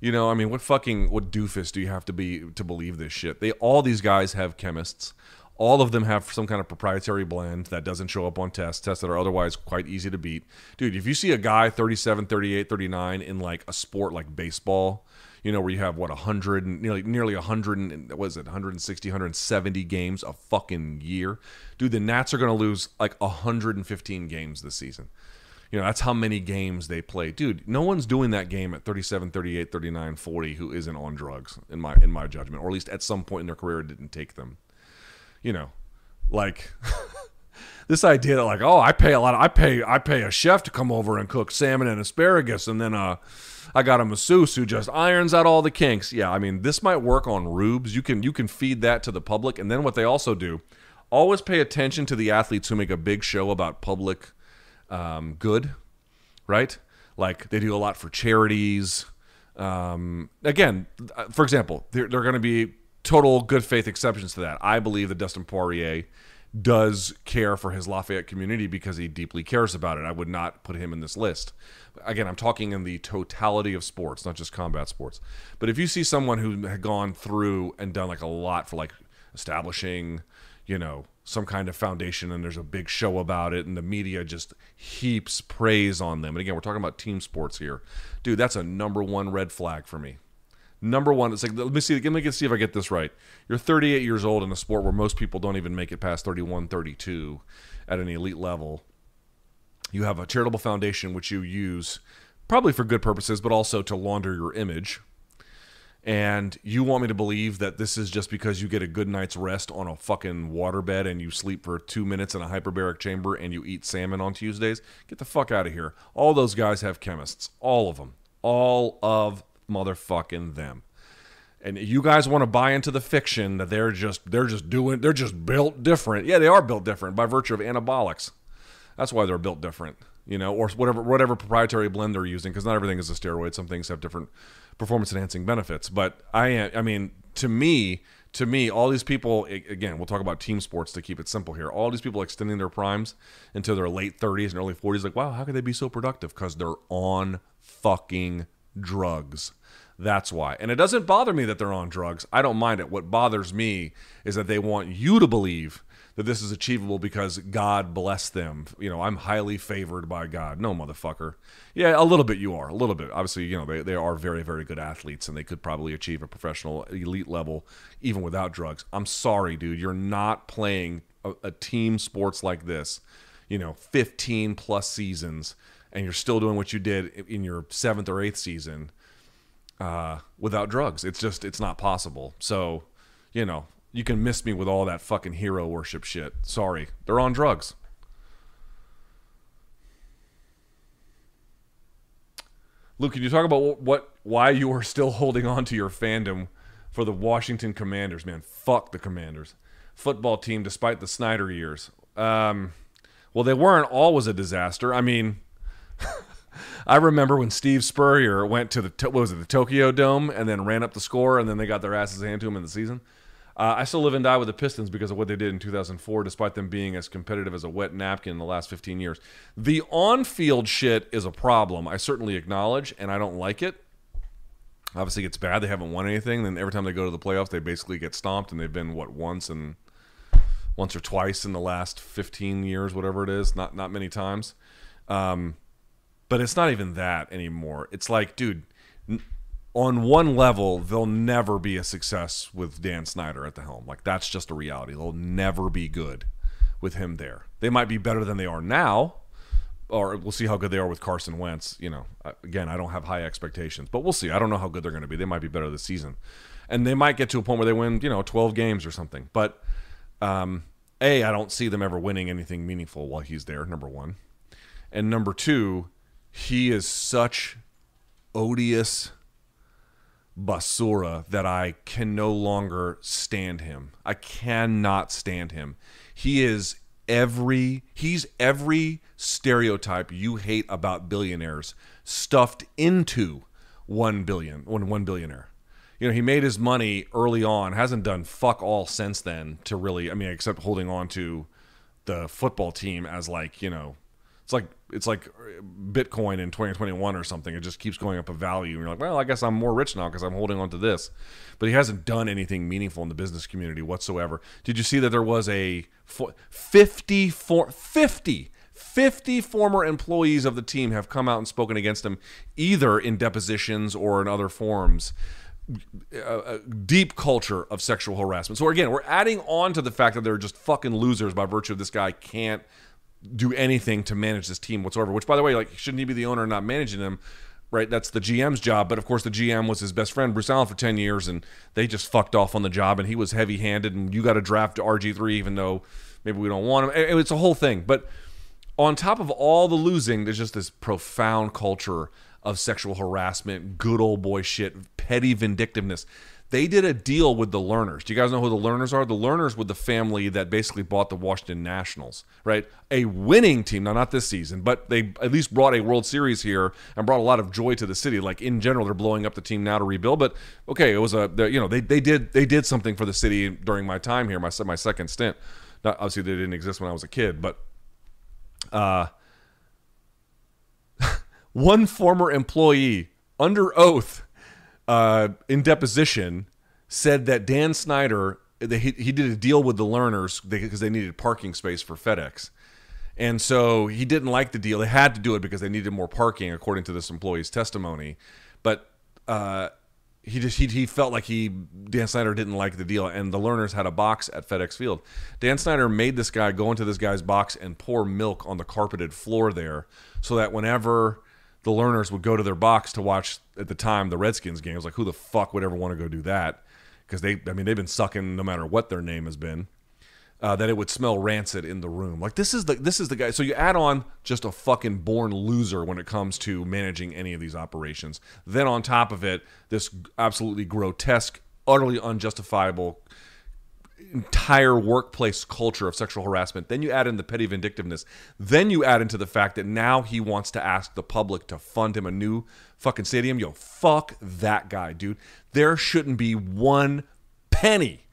S1: You know, I mean, what fucking what doofus do you have to be to believe this shit? They all these guys have chemists. All of them have some kind of proprietary blend that doesn't show up on tests, tests that are otherwise quite easy to beat. Dude, if you see a guy 37, 38, 39 in like a sport like baseball, you know, where you have what 100 nearly nearly 100 and what is it 160 170 games a fucking year. Dude, the Nats are going to lose like 115 games this season. You know, that's how many games they play. Dude, no one's doing that game at 37, 38, 39, 40 who isn't on drugs in my in my judgment, or at least at some point in their career didn't take them. You know, like this idea that like, oh, I pay a lot of, I pay I pay a chef to come over and cook salmon and asparagus and then uh I got a masseuse who just irons out all the kinks. Yeah, I mean, this might work on rubes. You can you can feed that to the public and then what they also do, always pay attention to the athletes who make a big show about public um, good, right? Like they do a lot for charities. Um, again, for example, there, there are going to be total good faith exceptions to that. I believe that Dustin Poirier does care for his Lafayette community because he deeply cares about it. I would not put him in this list. Again, I'm talking in the totality of sports, not just combat sports. But if you see someone who had gone through and done like a lot for like establishing, you know, some kind of foundation and there's a big show about it and the media just heaps praise on them. And again, we're talking about team sports here. Dude, that's a number one red flag for me. Number one, it's like let me see, let me see if I get this right. You're 38 years old in a sport where most people don't even make it past 31, 32 at an elite level. You have a charitable foundation which you use probably for good purposes, but also to launder your image and you want me to believe that this is just because you get a good night's rest on a fucking waterbed and you sleep for two minutes in a hyperbaric chamber and you eat salmon on Tuesdays? Get the fuck out of here. All those guys have chemists. All of them. All of motherfucking them. And you guys want to buy into the fiction that they're just they're just doing they're just built different. Yeah, they are built different by virtue of anabolics. That's why they're built different, you know, or whatever whatever proprietary blend they're using because not everything is a steroid. Some things have different performance enhancing benefits. But I I mean, to me, to me, all these people again, we'll talk about team sports to keep it simple here. All these people extending their primes into their late 30s and early 40s, like, wow, how could they be so productive? Because they're on fucking drugs. That's why. And it doesn't bother me that they're on drugs. I don't mind it. What bothers me is that they want you to believe that this is achievable because God bless them. You know, I'm highly favored by God. No, motherfucker. Yeah, a little bit you are. A little bit. Obviously, you know, they, they are very, very good athletes and they could probably achieve a professional elite level even without drugs. I'm sorry, dude. You're not playing a, a team sports like this, you know, 15 plus seasons, and you're still doing what you did in your seventh or eighth season uh, without drugs. It's just, it's not possible. So, you know, you can miss me with all that fucking hero worship shit. Sorry. They're on drugs. Luke, can you talk about what why you are still holding on to your fandom for the Washington Commanders, man? Fuck the Commanders. Football team despite the Snyder years. Um, well, they weren't always a disaster. I mean, I remember when Steve Spurrier went to the what was it the Tokyo Dome and then ran up the score and then they got their asses handed to him in the season. Uh, I still live and die with the Pistons because of what they did in 2004, despite them being as competitive as a wet napkin in the last 15 years. The on field shit is a problem. I certainly acknowledge, and I don't like it. Obviously, it's bad. They haven't won anything. Then every time they go to the playoffs, they basically get stomped, and they've been, what, once and once or twice in the last 15 years, whatever it is. Not, not many times. Um, but it's not even that anymore. It's like, dude, on one level, they'll never be a success with Dan Snyder at the helm. Like that's just a reality. They'll never be good with him there. They might be better than they are now, or we'll see how good they are with Carson Wentz. You know, again, I don't have high expectations, but we'll see. I don't know how good they're going to be. They might be better this season, and they might get to a point where they win, you know, 12 games or something. But um, a, I don't see them ever winning anything meaningful while he's there. Number one, and number two, he is such odious basura that I can no longer stand him. I cannot stand him. He is every he's every stereotype you hate about billionaires stuffed into one billion one one billionaire. You know, he made his money early on, hasn't done fuck all since then to really I mean, except holding on to the football team as like, you know, It's like it's like uh, Bitcoin in 2021 or something. It just keeps going up a value. And you're like, well, I guess I'm more rich now because I'm holding on to this. But he hasn't done anything meaningful in the business community whatsoever. Did you see that there was a 50, 50 50 former employees of the team have come out and spoken against him, either in depositions or in other forms. A, a, deep culture of sexual harassment. So again, we're adding on to the fact that they're just fucking losers by virtue of this guy can't do anything to manage this team whatsoever. Which, by the way, like shouldn't he be the owner, not managing them? Right, that's the GM's job. But of course, the GM was his best friend, Bruce Allen, for ten years, and they just fucked off on the job. And he was heavy-handed. And you got to draft RG three, even though maybe we don't want him. It's a whole thing. But on top of all the losing, there's just this profound culture of sexual harassment, good old boy shit, petty vindictiveness. They did a deal with the Lerners. Do you guys know who the Lerners are? The Lerners were the family that basically bought the Washington Nationals, right? A winning team, now not this season, but they at least brought a World Series here and brought a lot of joy to the city. Like in general, they're blowing up the team now to rebuild, but okay, it was a you know they they did they did something for the city during my time here, my my second stint. Obviously, they didn't exist when I was a kid, but uh, one former employee under oath uh, in deposition said that Dan Snyder they, he, he did a deal with the Lerners because they, needed parking space for FedEx. And so he didn't like the deal. They had to do it because they needed more parking, according to this employee's testimony. But uh, he just he, he felt like he Dan Snyder didn't like the deal, and the Lerners had a box at FedEx Field. Dan Snyder made this guy go into this guy's box and pour milk on the carpeted floor there, so that whenever the Lerners would go to their box to watch at the time the Redskins game, it was like who the fuck would ever want to go do that? Because they, I mean, they've been sucking no matter what their name has been uh, that it would smell rancid in the room. Like this is the this is the guy. So you add on just a fucking born loser when it comes to managing any of these operations. Then on top of it, this absolutely grotesque, utterly unjustifiable entire workplace culture of sexual harassment. Then you add in the petty vindictiveness. Then you add into the fact that now he wants to ask the public to fund him a new fucking stadium. Yo, fuck that guy, dude. There shouldn't be one penny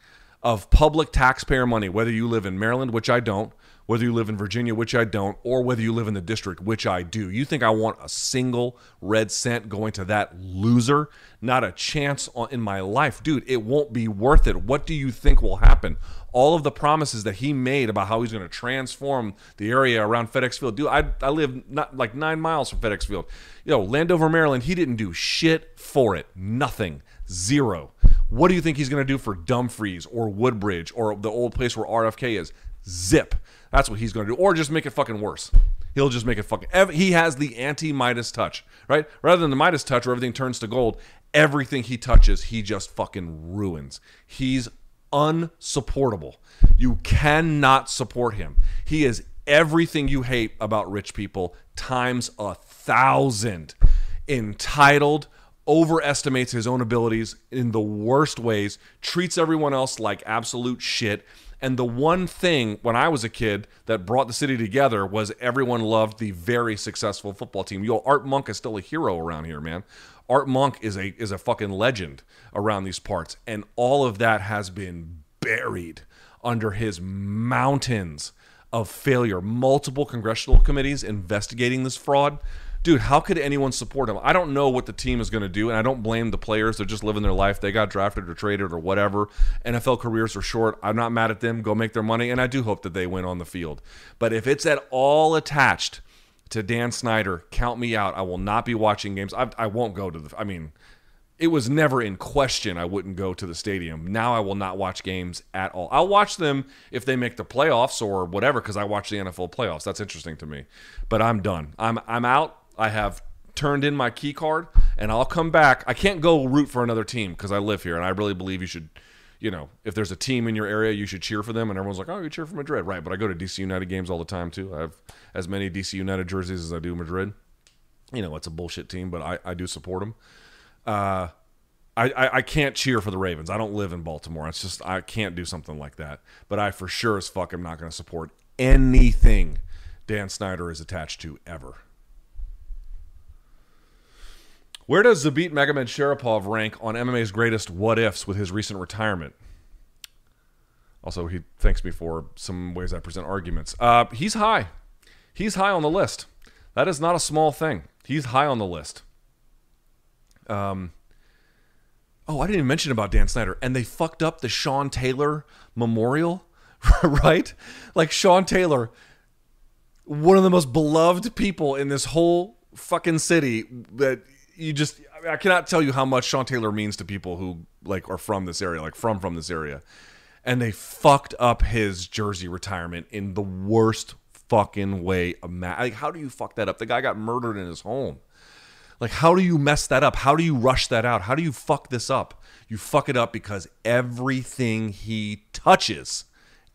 S1: of public taxpayer money, whether you live in Maryland, which I don't, whether you live in Virginia, which I don't, or whether you live in the district, which I do. You think I want a single red cent going to that loser? Not a chance in my life. Dude, it won't be worth it. What do you think will happen? All of the promises that he made about how he's going to transform the area around FedEx Field. Dude, I, I live not like nine miles from FedEx Field. You know, Landover, Maryland, he didn't do shit for it. Nothing. Zero. What do you think he's going to do for Dumfries or Woodbridge or the old place where RFK is? Zip. That's what he's going to do. Or just make it fucking worse. He'll just make it fucking. He has the anti Midas touch, right? Rather than the Midas touch where everything turns to gold, everything he touches, he just fucking ruins. He's unsupportable. You cannot support him. He is everything you hate about rich people times a thousand. Entitled, overestimates his own abilities in the worst ways, treats everyone else like absolute shit. And the one thing when I was a kid that brought the city together was everyone loved the very successful football team. Yo, Art Monk is still a hero around here, man. Art Monk is a is a fucking legend around these parts, and all of that has been buried under his mountains of failure. Multiple congressional committees investigating this fraud dude, how could anyone support him? I don't know what the team is going to do, and I don't blame the players. They're just living their life. They got drafted or traded or whatever. NFL careers are short. I'm not mad at them. Go make their money, and I do hope that they win on the field. But if it's at all attached to Dan Snyder, count me out. I will not be watching games. I, I won't go to the. I mean, it was never in question I wouldn't go to the stadium. Now I will not watch games at all. I'll watch them if they make the playoffs or whatever because I watch the NFL playoffs. That's interesting to me. But I'm done. I'm I'm out. I have turned in my key card and I'll come back. I can't go root for another team because I live here and I really believe you should, you know, if there's a team in your area, you should cheer for them. And everyone's like, oh, you cheer for Madrid. Right. But I go to DC United games all the time too. I have as many DC United jerseys as I do Madrid. You know, it's a bullshit team, but I, I do support them. Uh, I, I, I, can't cheer for the Ravens. I don't live in Baltimore. It's just I can't do something like that. But I for sure as fuck am not going to support anything Dan Snyder is attached to ever. Where does Zabit Magomedsharipov rank on MMA's greatest what ifs with his recent retirement? Also, he thanks me for some ways I present arguments. Uh, he's high. he's high on the list. That is not a small thing. He's high on the list. Um, oh, I didn't even mention about Dan Snyder. And they fucked up the Sean Taylor memorial, right? Like Sean Taylor, one of the most beloved people in this whole fucking city that you just I cannot tell you how much Sean Taylor means to people who like are from this area, like from from this area. And they fucked up his jersey retirement in the worst fucking way. Like, how do you fuck that up? The guy got murdered in his home. Like, how do you mess that up? How do you rush that out? How do you fuck this up? You fuck it up because everything he touches,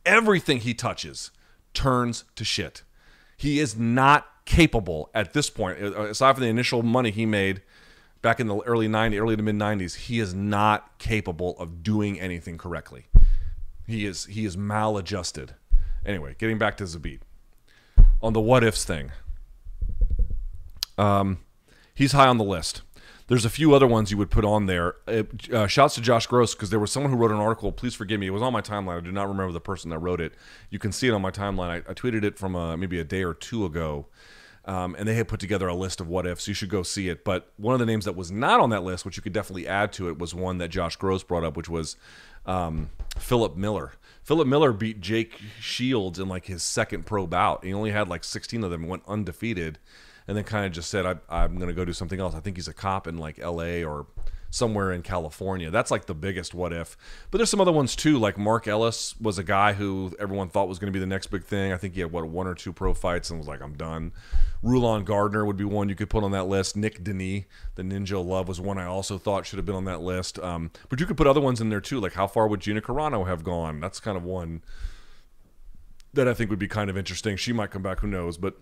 S1: everything he touches turns to shit. He is not capable at this point, aside from the initial money he made back in the early 90s, early to mid 90s, he is not capable of doing anything correctly. He is he is maladjusted. Anyway, getting back to Zabit. On the what ifs thing. Um he's high on the list. There's a few other ones you would put on there. Uh, uh, shouts to Josh Gross because there was someone who wrote an article. Please forgive me. It was on my timeline. I do not remember the person that wrote it. You can see it on my timeline. I, I tweeted it from uh, maybe a day or two ago. Um, and they had put together a list of what ifs. You should go see it. But one of the names that was not on that list, which you could definitely add to it, was one that Josh Gross brought up, which was um, Philip Miller. Philip Miller beat Jake Shields in like his second pro bout. He only had like 16 of them, went undefeated and then kind of just said, I, am going to go do something else. I think he's a cop in like L.A. or somewhere in California. That's like the biggest what if. But there's some other ones too. Like Mark Ellis was a guy who everyone thought was going to be the next big thing. I think he had what one or two pro fights and was like, I'm done. Rulon Gardner would be one you could put on that list. Nick Denis, the Ninja Love, was one I also thought should have been on that list. Um, but you could put other ones in there too. Like how far would Gina Carano have gone? That's kind of one that I think would be kind of interesting. She might come back, who knows? But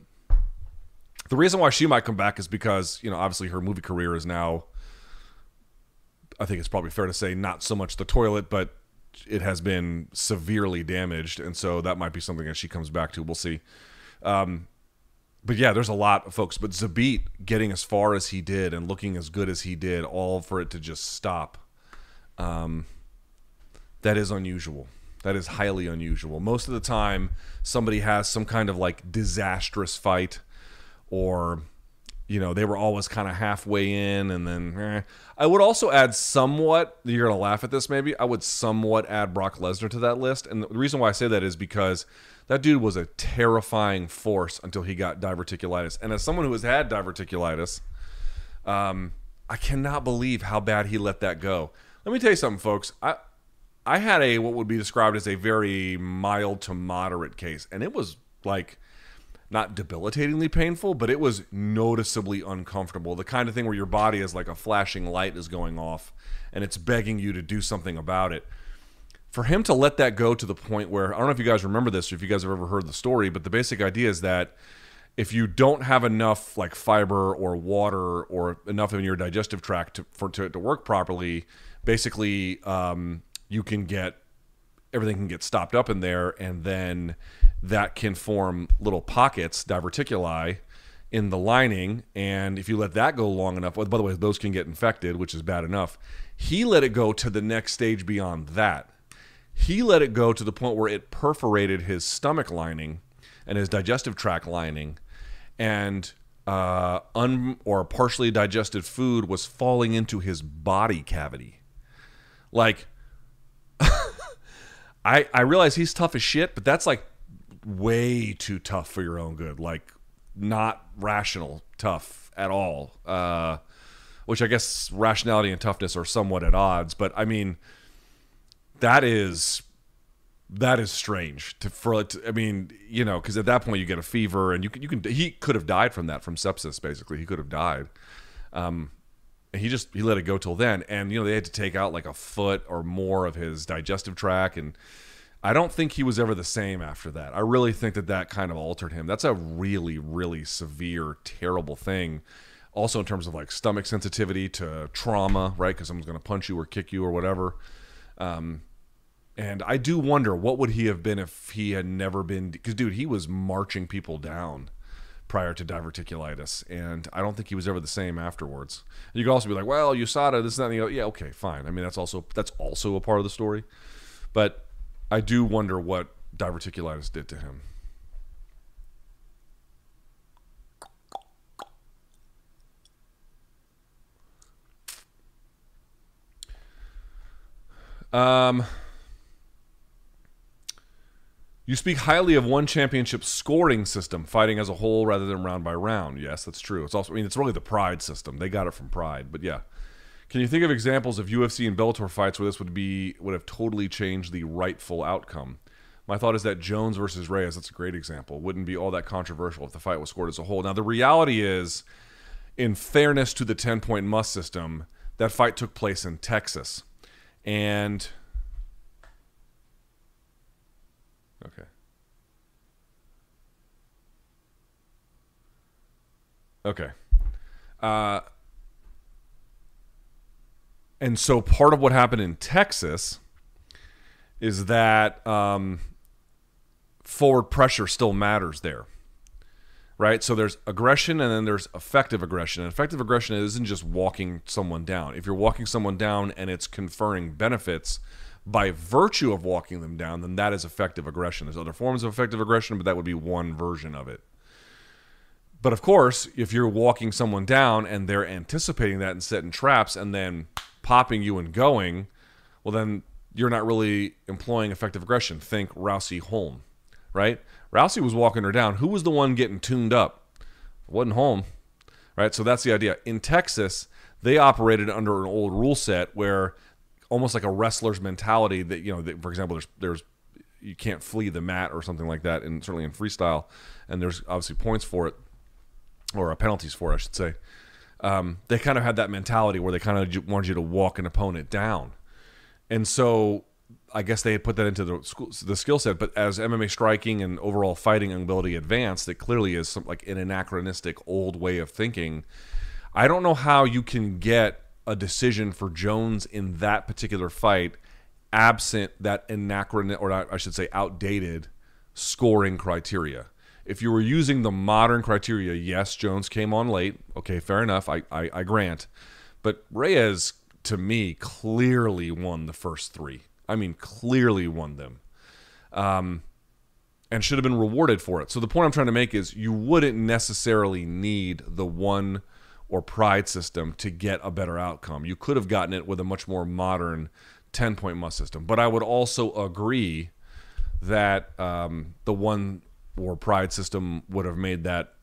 S1: the reason why she might come back is because you know obviously her movie career is now i think it's probably fair to say not so much the toilet but it has been severely damaged and so that might be something that she comes back to. We'll see. Um, but yeah there's a lot of folks. But zabit getting as far as he did and looking as good as he did all for it to just stop um, that is unusual. That is highly unusual. Most of the time somebody has some kind of like disastrous fight or you know they were always kind of halfway in and then eh. i would also add somewhat you're gonna laugh at this maybe i would somewhat add brock lesnar to that list. And the reason why i say that is because that dude was a terrifying force until he got diverticulitis. And as someone who has had diverticulitis um, i cannot believe how bad he let that go. Let me tell you something folks. I i had a what would be described as a very mild to moderate case and it was like not debilitatingly painful, but it was noticeably uncomfortable. The kind of thing where your body is like a flashing light is going off and it's begging you to do something about it. For him to let that go to the point where I don't know if you guys remember this or if you guys have ever heard the story, but the basic idea is that if you don't have enough like fiber or water or enough in your digestive tract to, for to, to work properly, basically um, you can get everything can get stopped up in there and then that can form little pockets, diverticuli, in the lining. And if you let that go long enough, by the way, those can get infected, which is bad enough. He let it go to the next stage beyond that. He let it go to the point where it perforated his stomach lining and his digestive tract lining, and uh, un or partially digested food was falling into his body cavity. Like, I I realize he's tough as shit, but that's like way too tough for your own good. Like not rational tough at all. Uh, which I guess rationality and toughness are somewhat at odds. But I mean, that is that is strange to for it. I mean, you know, because at that point you get a fever and you can you can he could have died from that from sepsis. Basically, he could have died. Um, he just he let it go till then, and you know they had to take out like a foot or more of his digestive tract and I don't think he was ever the same after that. I really think that that kind of altered him. That's a really, really severe, terrible thing. Also, in terms of like stomach sensitivity to trauma, right? Because someone's going to punch you or kick you or whatever. Um, and I do wonder what would he have been if he had never been. Because, dude, he was marching people down prior to diverticulitis, and I don't think he was ever the same afterwards. You could also be like, well, USADA, this, that, and the other. Yeah, okay, fine. I mean, that's also that's also a part of the story, but I do wonder what diverticulitis did to him. Um, you speak highly of one championship scoring system, fighting as a whole rather than round by round. Yes, that's true. It's also, I mean, it's really the pride system. They got it from pride, but yeah. Can you think of examples of UFC and Bellator fights where this would be would have totally changed the rightful outcome? My thought is that Jones versus Reyes, that's a great example, wouldn't be all that controversial if the fight was scored as a whole. Now, the reality is, in fairness to the 10 point must system, that fight took place in Texas. And. Okay. Okay. Uh, and so part of what happened in Texas is that um, forward pressure still matters there. Right? So there's aggression and then there's effective aggression. And effective aggression isn't just walking someone down. If you're walking someone down and it's conferring benefits by virtue of walking them down, then that is effective aggression. There's other forms of effective aggression, but that would be one version of it. But of course, if you're walking someone down and they're anticipating that and setting traps and then popping you and going, well, then you're not really employing effective aggression. Think Rousey Holm, right? Rousey was walking her down. Who was the one getting tuned up? It wasn't Holm, right? So that's the idea. In Texas, they operated under an old rule set where almost like a wrestler's mentality that, you know, that, for example, there's, there's, you can't flee the mat or something like that, and certainly in freestyle, and there's obviously points for it, or penalties for it, I should say um, they kind of had that mentality where they kind of wanted you to walk an opponent down. And so I guess they had put that into the school, the skill set. But as MMA striking and overall fighting ability advanced, it clearly is some, like an anachronistic old way of thinking. I don't know how you can get a decision for Jones in that particular fight absent that anachronistic, or I should say outdated scoring criteria if you were using the modern criteria, yes, Jones came on late. Okay, fair enough. I, I, I grant. But Reyes, to me, clearly won the first three. I mean, clearly won them. Um, and should have been rewarded for it. So the point I'm trying to make is you wouldn't necessarily need the one or pride system to get a better outcome. You could have gotten it with a much more modern 10 point must system. But I would also agree that um, the one or pride system would have made that,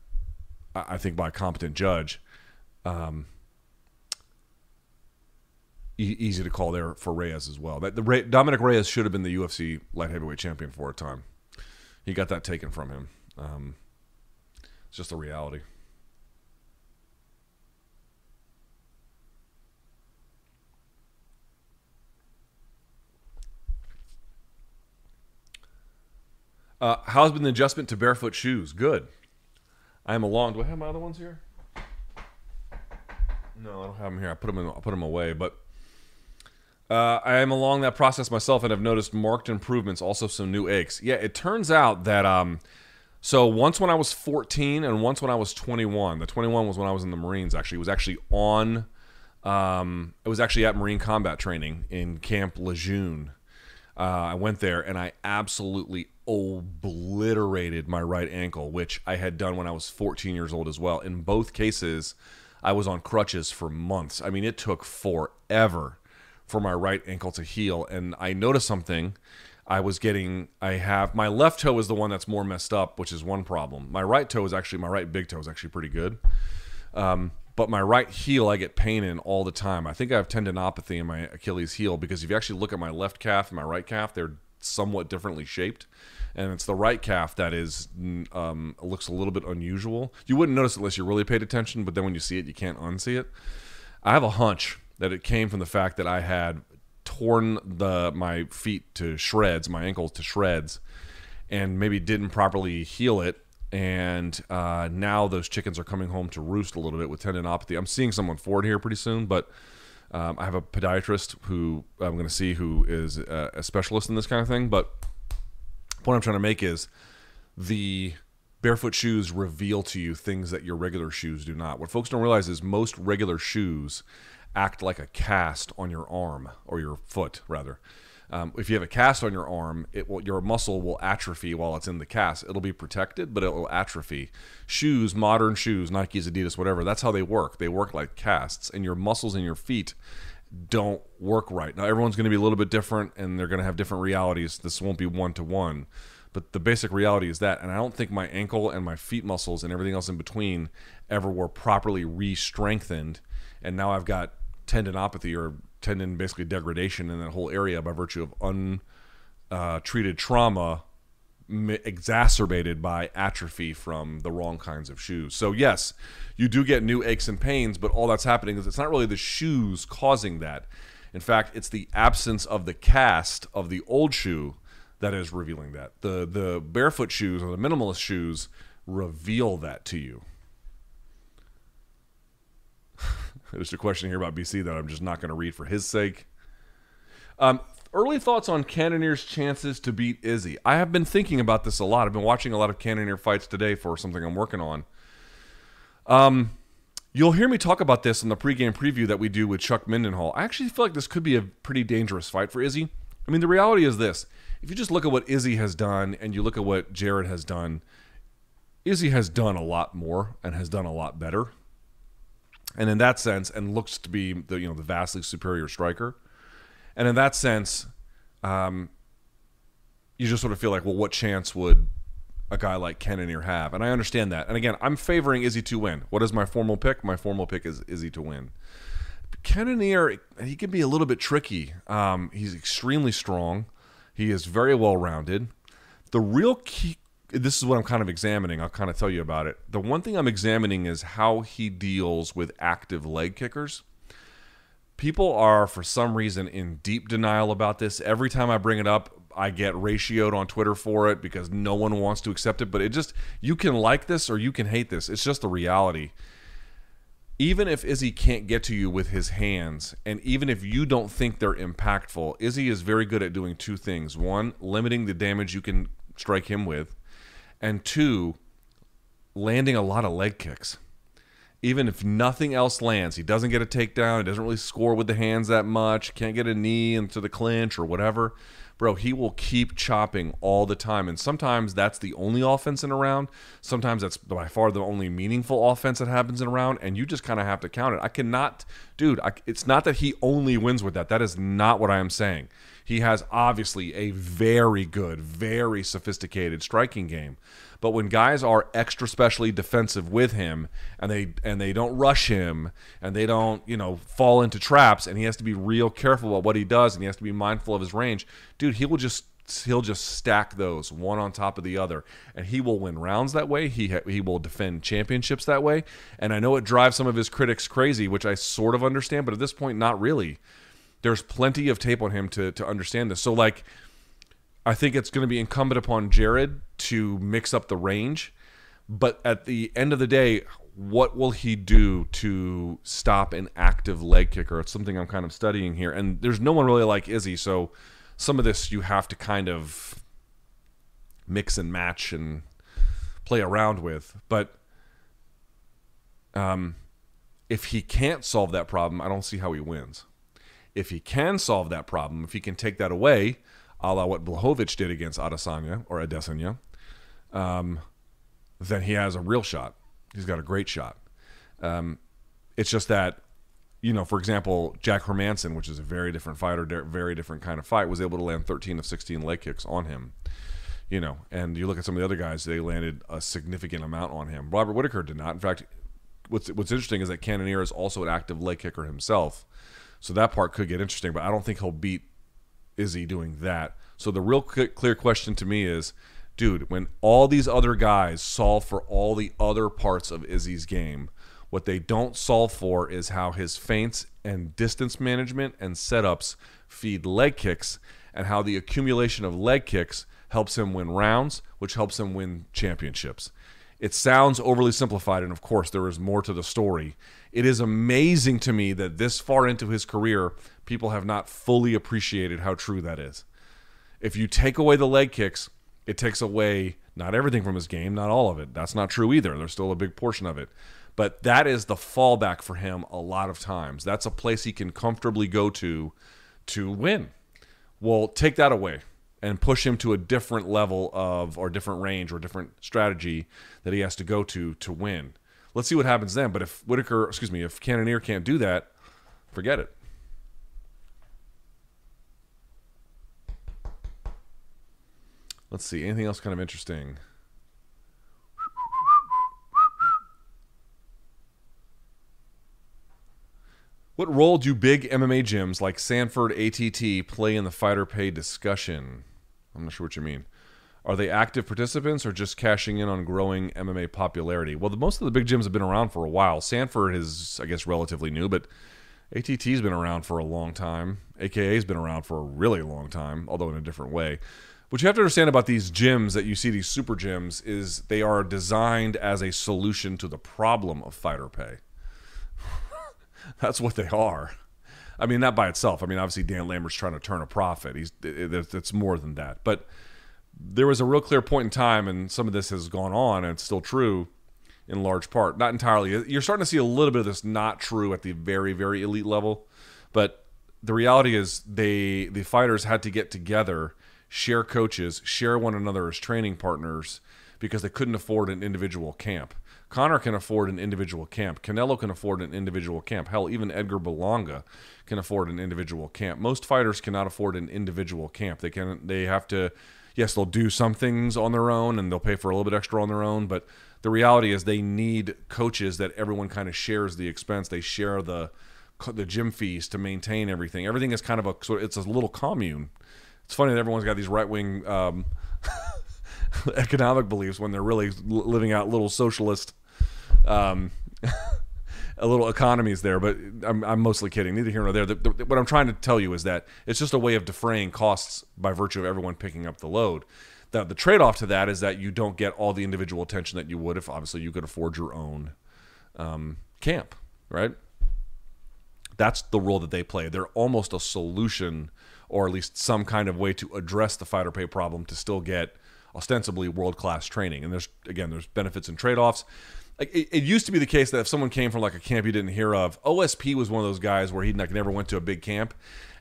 S1: I think, by a competent judge, um, e- easy to call there for Reyes as well. That the Re- Dominick Reyes should have been the UFC light heavyweight champion for a time. He got that taken from him. Um, it's just a reality. Uh, how's been the adjustment to barefoot shoes? Good. I am along. Do I have my other ones here? No, I don't have them here. I put them in. I put them away. But uh, I am along that process myself, and I've noticed marked improvements. Also, some new aches. Yeah, it turns out that um, so once when I was 14, and once when I was 21. The 21 was when I was in the Marines. Actually, it was actually on. Um, it was actually at Marine combat training in Camp Lejeune. Uh, I went there and I absolutely obliterated my right ankle, which I had done when I was 14 years old as well. In both cases, I was on crutches for months. I mean, it took forever for my right ankle to heal. And I noticed something. I was getting, I have, my left toe is the one that's more messed up, which is one problem. My right toe is actually, my right big toe is actually pretty good. Um, but my right heel I get pain in all the time. I think I have tendinopathy in my Achilles heel because if you actually look at my left calf and my right calf, they're somewhat differently shaped, and it's the right calf that is um, looks a little bit unusual. You wouldn't notice unless you really paid attention, but then when you see it, you can't unsee it. I have a hunch that it came from the fact that I had torn the my feet to shreds, my ankles to shreds, and maybe didn't properly heal it. And uh, now those chickens are coming home to roost a little bit with tendinopathy. I'm seeing someone for it here pretty soon, but um, I have a podiatrist who I'm going to see who is a, a specialist in this kind of thing. But what I'm trying to make is the barefoot shoes reveal to you things that your regular shoes do not. What folks don't realize is most regular shoes act like a cast on your arm or your foot rather. Um, if you have a cast on your arm, it will your muscle will atrophy while it's in the cast. It'll be protected, but it will atrophy. Shoes, modern shoes, Nikes, Adidas, whatever, that's how they work. They work like casts, and your muscles in your feet don't work right. Now everyone's going to be a little bit different and they're going to have different realities. This won't be one to one. But the basic reality is that and I don't think my ankle and my feet muscles and everything else in between ever were properly re-strengthened and now I've got tendinopathy or tendon basically degradation in that whole area by virtue of untreated uh, trauma exacerbated by atrophy from the wrong kinds of shoes. So yes, you do get new aches and pains, but all that's happening is it's not really the shoes causing that. In fact, it's the absence of the cast of the old shoe that is revealing that. The the barefoot shoes or the minimalist shoes reveal that to you. There's a question here about BC that I'm just not going to read for his sake. Um, early thoughts on Cannonier's chances to beat Izzy. I have been thinking about this a lot. I've been watching a lot of Cannoneer fights today for something I'm working on. Um, you'll hear me talk about this in the pregame preview that we do with Chuck Mindenhall. I actually feel like this could be a pretty dangerous fight for Izzy. I mean, the reality is this: if you just look at what Izzy has done and you look at what Jared has done, Izzy has done a lot more and has done a lot better. And in that sense, and looks to be the you know the vastly superior striker. And in that sense, um, you just sort of feel like, well, what chance would a guy like Cannonier have? And I understand that. And again, I'm favoring Izzy to win. What is my formal pick? My formal pick is Izzy to win. Cannonier, he can be a little bit tricky. Um, he's extremely strong. He is very well rounded. The real key, this is what I'm kind of examining. I'll kind of tell you about it. The one thing I'm examining is how he deals with active leg kickers people are for some reason in deep denial about this. Every time I bring it up, I get ratioed on Twitter for it because no one wants to accept it. But it just, you can like this or you can hate this. It's just the reality. Even if Izzy can't get to you with his hands, and even if you don't think they're impactful, Izzy is very good at doing two things. One, limiting the damage you can strike him with, and two, landing a lot of leg kicks even if nothing else lands, he doesn't get a takedown, he doesn't really score with the hands that much, can't get a knee into the clinch or whatever, bro, he will keep chopping all the time. And sometimes that's the only offense in a round. Sometimes that's by far the only meaningful offense that happens in a round, and you just kind of have to count it. I cannot, dude, I, it's not that he only wins with that. That is not what I am saying. He has obviously a very good, very sophisticated striking game. But when guys are extra specially defensive with him and they and they don't rush him and they don't, you know, fall into traps and he has to be real careful about what he does and he has to be mindful of his range, dude, he will just he'll just stack those one on top of the other. And he will win rounds that way. He ha- he will defend championships that way. And i know it drives some of his critics crazy which i sort of understand but at this point not really there's plenty of tape on him to to understand this so like I think it's going to be incumbent upon Jared to mix up the range. But at the end of the day, what will he do to stop an active leg kicker? It's something I'm kind of studying here. And there's no one really like Izzy, so some of this you have to kind of mix and match and play around with. But um, if he can't solve that problem, I don't see how he wins. If he can solve that problem, if he can take that away, a la what Blachowicz did against Adesanya or Adesanya, um, then he has a real shot. He's got a great shot. Um, it's just that, you know, for example, Jack Hermansson, which is a very different fighter, very different kind of fight, was able to land 13 of 16 leg kicks on him. You know, and you look at some of the other guys; they landed a significant amount on him. Robert Whitaker did not. In fact, what's what's interesting is that Cannonier is also an active leg kicker himself, so that part could get interesting. But I don't think he'll beat Izzy doing that. So the real clear question to me is, dude, when all these other guys solve for all the other parts of Izzy's game, what they don't solve for is how his feints and distance management and setups feed leg kicks and how the accumulation of leg kicks helps him win rounds, which helps him win championships. It sounds overly simplified, and of course, there is more to the story. It is amazing to me that this far into his career, people have not fully appreciated how true that is. If you take away the leg kicks, it takes away not everything from his game, not all of it. That's not true either. There's still a big portion of it. But that is the fallback for him a lot of times. That's a place he can comfortably go to to win. Well, take that away and push him to a different level of or different range or different strategy that he has to go to to win. Let's see what happens then. But if Whitaker, excuse me, if Cannonier can't do that, forget it. Let's see. Anything else kind of interesting? What role do big MMA gyms like Sanford ATT play in the fighter pay discussion? I'm not sure what you mean. Are they active participants or just cashing in on growing MMA popularity? Well, the, most of the big gyms have been around for a while. Sanford is, I guess, relatively new, but ATT's been around for a long time. AKA's been around for a really long time, although in a different way. What you have to understand about these gyms that you see, these super gyms, is they are designed as a solution to the problem of fighter pay. That's what they are. I mean, not by itself. I mean, obviously Dan Lambert's trying to turn a profit. He's it's more than that. But there was a real clear point in time, and some of this has gone on, and it's still true in large part. Not entirely. You're starting to see a little bit of this not true at the very, very elite level, but the reality is they the fighters had to get together share coaches, share one another as training partners because they couldn't afford an individual camp. Conor can afford an individual camp. Canelo can afford an individual camp. Hell, even Edgar Berlanga can afford an individual camp. Most fighters cannot afford an individual camp. They can they have to yes, they'll do some things on their own and they'll pay for a little bit extra on their own, but the reality is they need coaches that everyone kind of shares the expense. They share the the gym fees to maintain everything. Everything is kind of a sort. it's a little commune it's funny that everyone's got these right wing um, economic beliefs when they're really living out little socialist. Um, a little economies there, but I'm, I'm mostly kidding. Neither here nor there. The, the, what I'm trying to tell you is that it's just a way of defraying costs by virtue of everyone picking up the load. The, the trade off to that is that you don't get all the individual attention that you would if obviously you could afford your own um, camp, right? That's the role that they play. They're almost a solution or at least some kind of way to address the fighter pay problem to still get ostensibly world class training. And there's again, there's benefits and trade offs. Like it, it, used to be the case that if someone came from like a camp you didn't hear of, OSP was one of those guys where he like never went to a big camp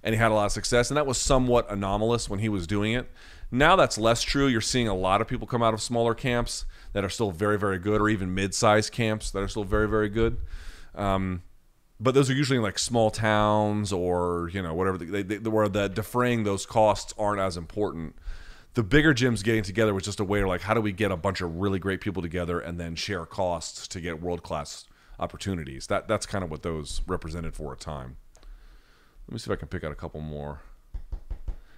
S1: and he had a lot of success, and that was somewhat anomalous when he was doing it. Now that's less true. You're seeing a lot of people come out of smaller camps that are still very, very good, or even mid-sized camps that are still very, very good. Um, but those are usually in like small towns or you know whatever they, they, where the defraying those costs aren't as important the bigger gyms getting together was just a way to like how do we get a bunch of really great people together and then share costs to get world class opportunities? That that's kind of what those represented for a time. Let me see if i can pick out a couple more.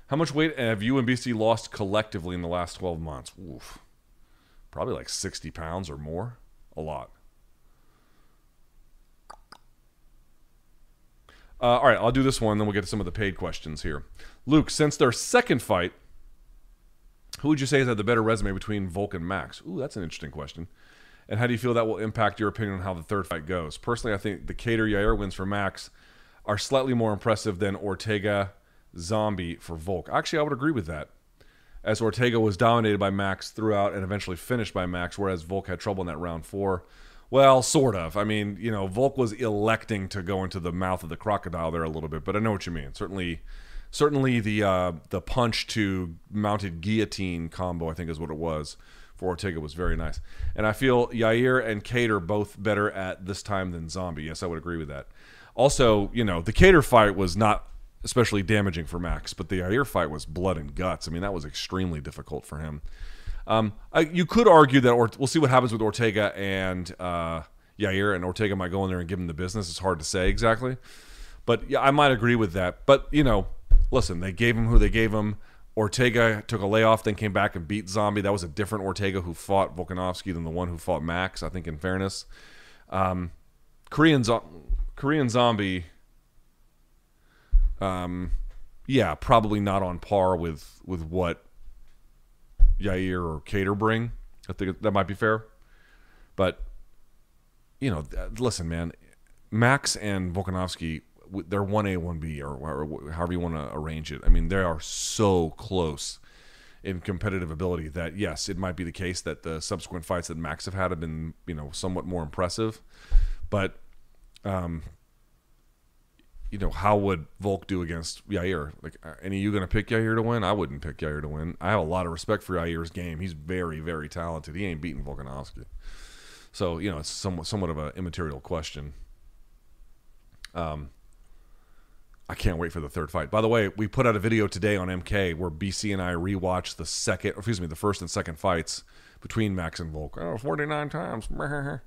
S1: How much weight have you and bc lost collectively in the last 12 months? Oof. probably like 60 pounds or more? A lot. Uh, all right, I'll do this one, then we'll get to some of the paid questions here. Luke, since their second fight, who would you say has had the better resume between Volk and Max? Ooh, that's an interesting question. And how do you feel that will impact your opinion on how the third fight goes? Personally, I think the Kattar Yair wins for Max are slightly more impressive than Ortega Zombie for Volk. Actually, I would agree with that. As Ortega was dominated by Max throughout and eventually finished by Max, whereas Volk had trouble in that round four. Well, sort of. I mean, you know, Volk was electing to go into the mouth of the crocodile there a little bit, but I know what you mean. Certainly, certainly the uh, the punch to mounted guillotine combo, I think, is what it was for Ortega was very nice. And I feel Yair and Kattar both better at this time than Zombie. Yes, I would agree with that. Also, you know, the Kattar fight was not especially damaging for Max, but the Yair fight was blood and guts. I mean, that was extremely difficult for him. Um, I, you could argue that, or we'll see what happens with Ortega and uh, Yair, and Ortega might go in there and give him the business. It's hard to say exactly, but yeah, I might agree with that. But you know, listen, they gave him who they gave him. Ortega took a layoff, then came back and beat Zombie. That was a different Ortega who fought Volkanovski than the one who fought Max. I think, in fairness, um, Korean Korean Zombie. Um, yeah, probably not on par with with what Yair or Kattar bring. I think that might be fair. But you know, listen, man, Max and Volkanovski, they're one A, one B, or, however you want to arrange it. I mean, they are so close in competitive ability that yes, it might be the case that the subsequent fights that Max have had have been you know somewhat more impressive, but um, you know, how would Volk do against Yair? Like, any of you going to pick Yair to win? I wouldn't pick Yair to win. I have a lot of respect for Yair's game. He's very, very talented. He ain't beating Volkanovski. So, you know, it's somewhat, somewhat of an immaterial question. Um, I can't wait for the third fight. By the way, we put out a video today on MK where BC and I rewatched the second, excuse me, the first and second fights between Max and Volk. Oh, 49 times.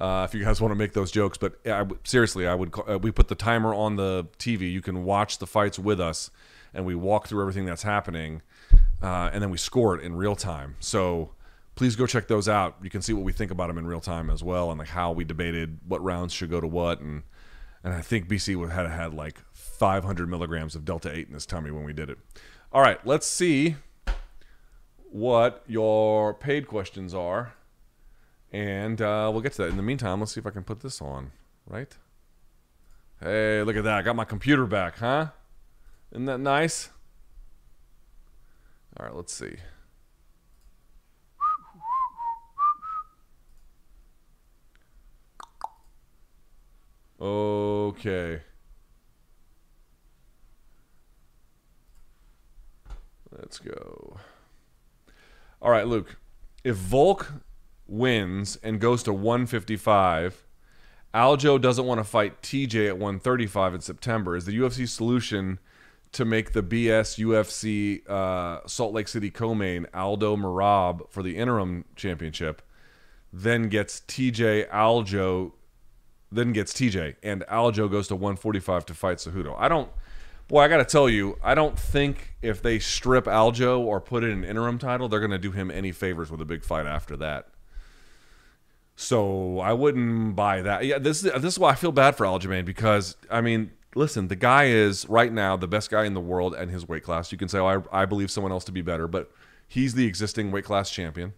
S1: Uh, if you guys want to make those jokes, but I seriously, I would. Uh, we put the timer on the TV. You can watch the fights with us, and we walk through everything that's happening, uh, and then we score it in real time. So please go check those out. You can see what we think about them in real time as well, and like how we debated what rounds should go to what, and and I think BC would had had like 500 milligrams of Delta 8 in his tummy when we did it. All right, let's see what your paid questions are. And uh, we'll get to that. In the meantime, let's see if I can put this on, right? Hey, look at that. I got my computer back, huh? Isn't that nice? All right, let's see. Okay. Let's go. All right, Luke. If Volk wins and goes to 155, Aljo doesn't want to fight TJ at 135 in September. Is the UFC solution to make the BS UFC uh, Salt Lake City co-main Aldo Merab for the interim championship, then gets TJ Aljo, then gets TJ, and Aljo goes to 145 to fight Cejudo. I don't. Boy, I got to tell you, I don't think if they strip Aljo or put in an interim title, they're going to do him any favors with a big fight after that. So I wouldn't buy that. Yeah, this is this is why I feel bad for Aljamain because I mean, listen, the guy is right now the best guy in the world and his weight class. You can say, oh, I, I believe someone else to be better, but he's the existing weight class champion.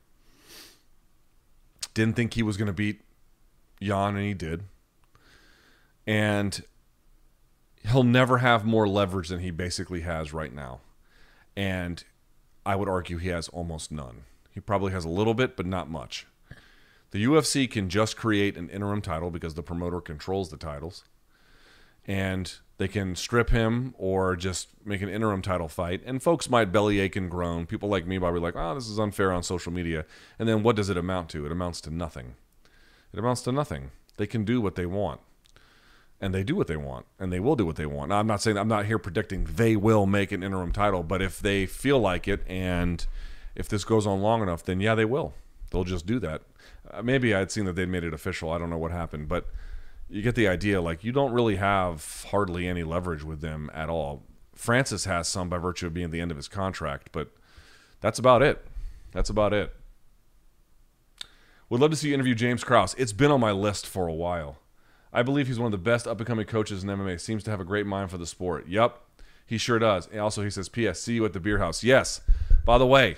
S1: Didn't think he was going to beat Jan, and he did. And he'll never have more leverage than he basically has right now. And I would argue he has almost none. He probably has a little bit, but not much. The UFC can just create an interim title because the promoter controls the titles. And they can strip him or just make an interim title fight. And folks might bellyache and groan. People like me might be like, oh, this is unfair on social media. And then what does it amount to? It amounts to nothing. It amounts to nothing. They can do what they want. And they do what they want. And they will do what they want. Now, I'm not saying, I'm not here predicting they will make an interim title. But if they feel like it and if this goes on long enough, then yeah, they will. They'll just do that. Uh, maybe I'd seen that they'd made it official. I don't know what happened, but you get the idea. Like you don't really have hardly any leverage with them at all. Francis has some by virtue of being the end of his contract, but that's about it. That's about it. Would love to see you interview James Krause. It's been on my list for a while. I believe he's one of the best up and coming coaches in MMA. Seems to have a great mind for the sport. Yep, he sure does. And also, he says, "P.S. See you at the beer house." Yes. By the way,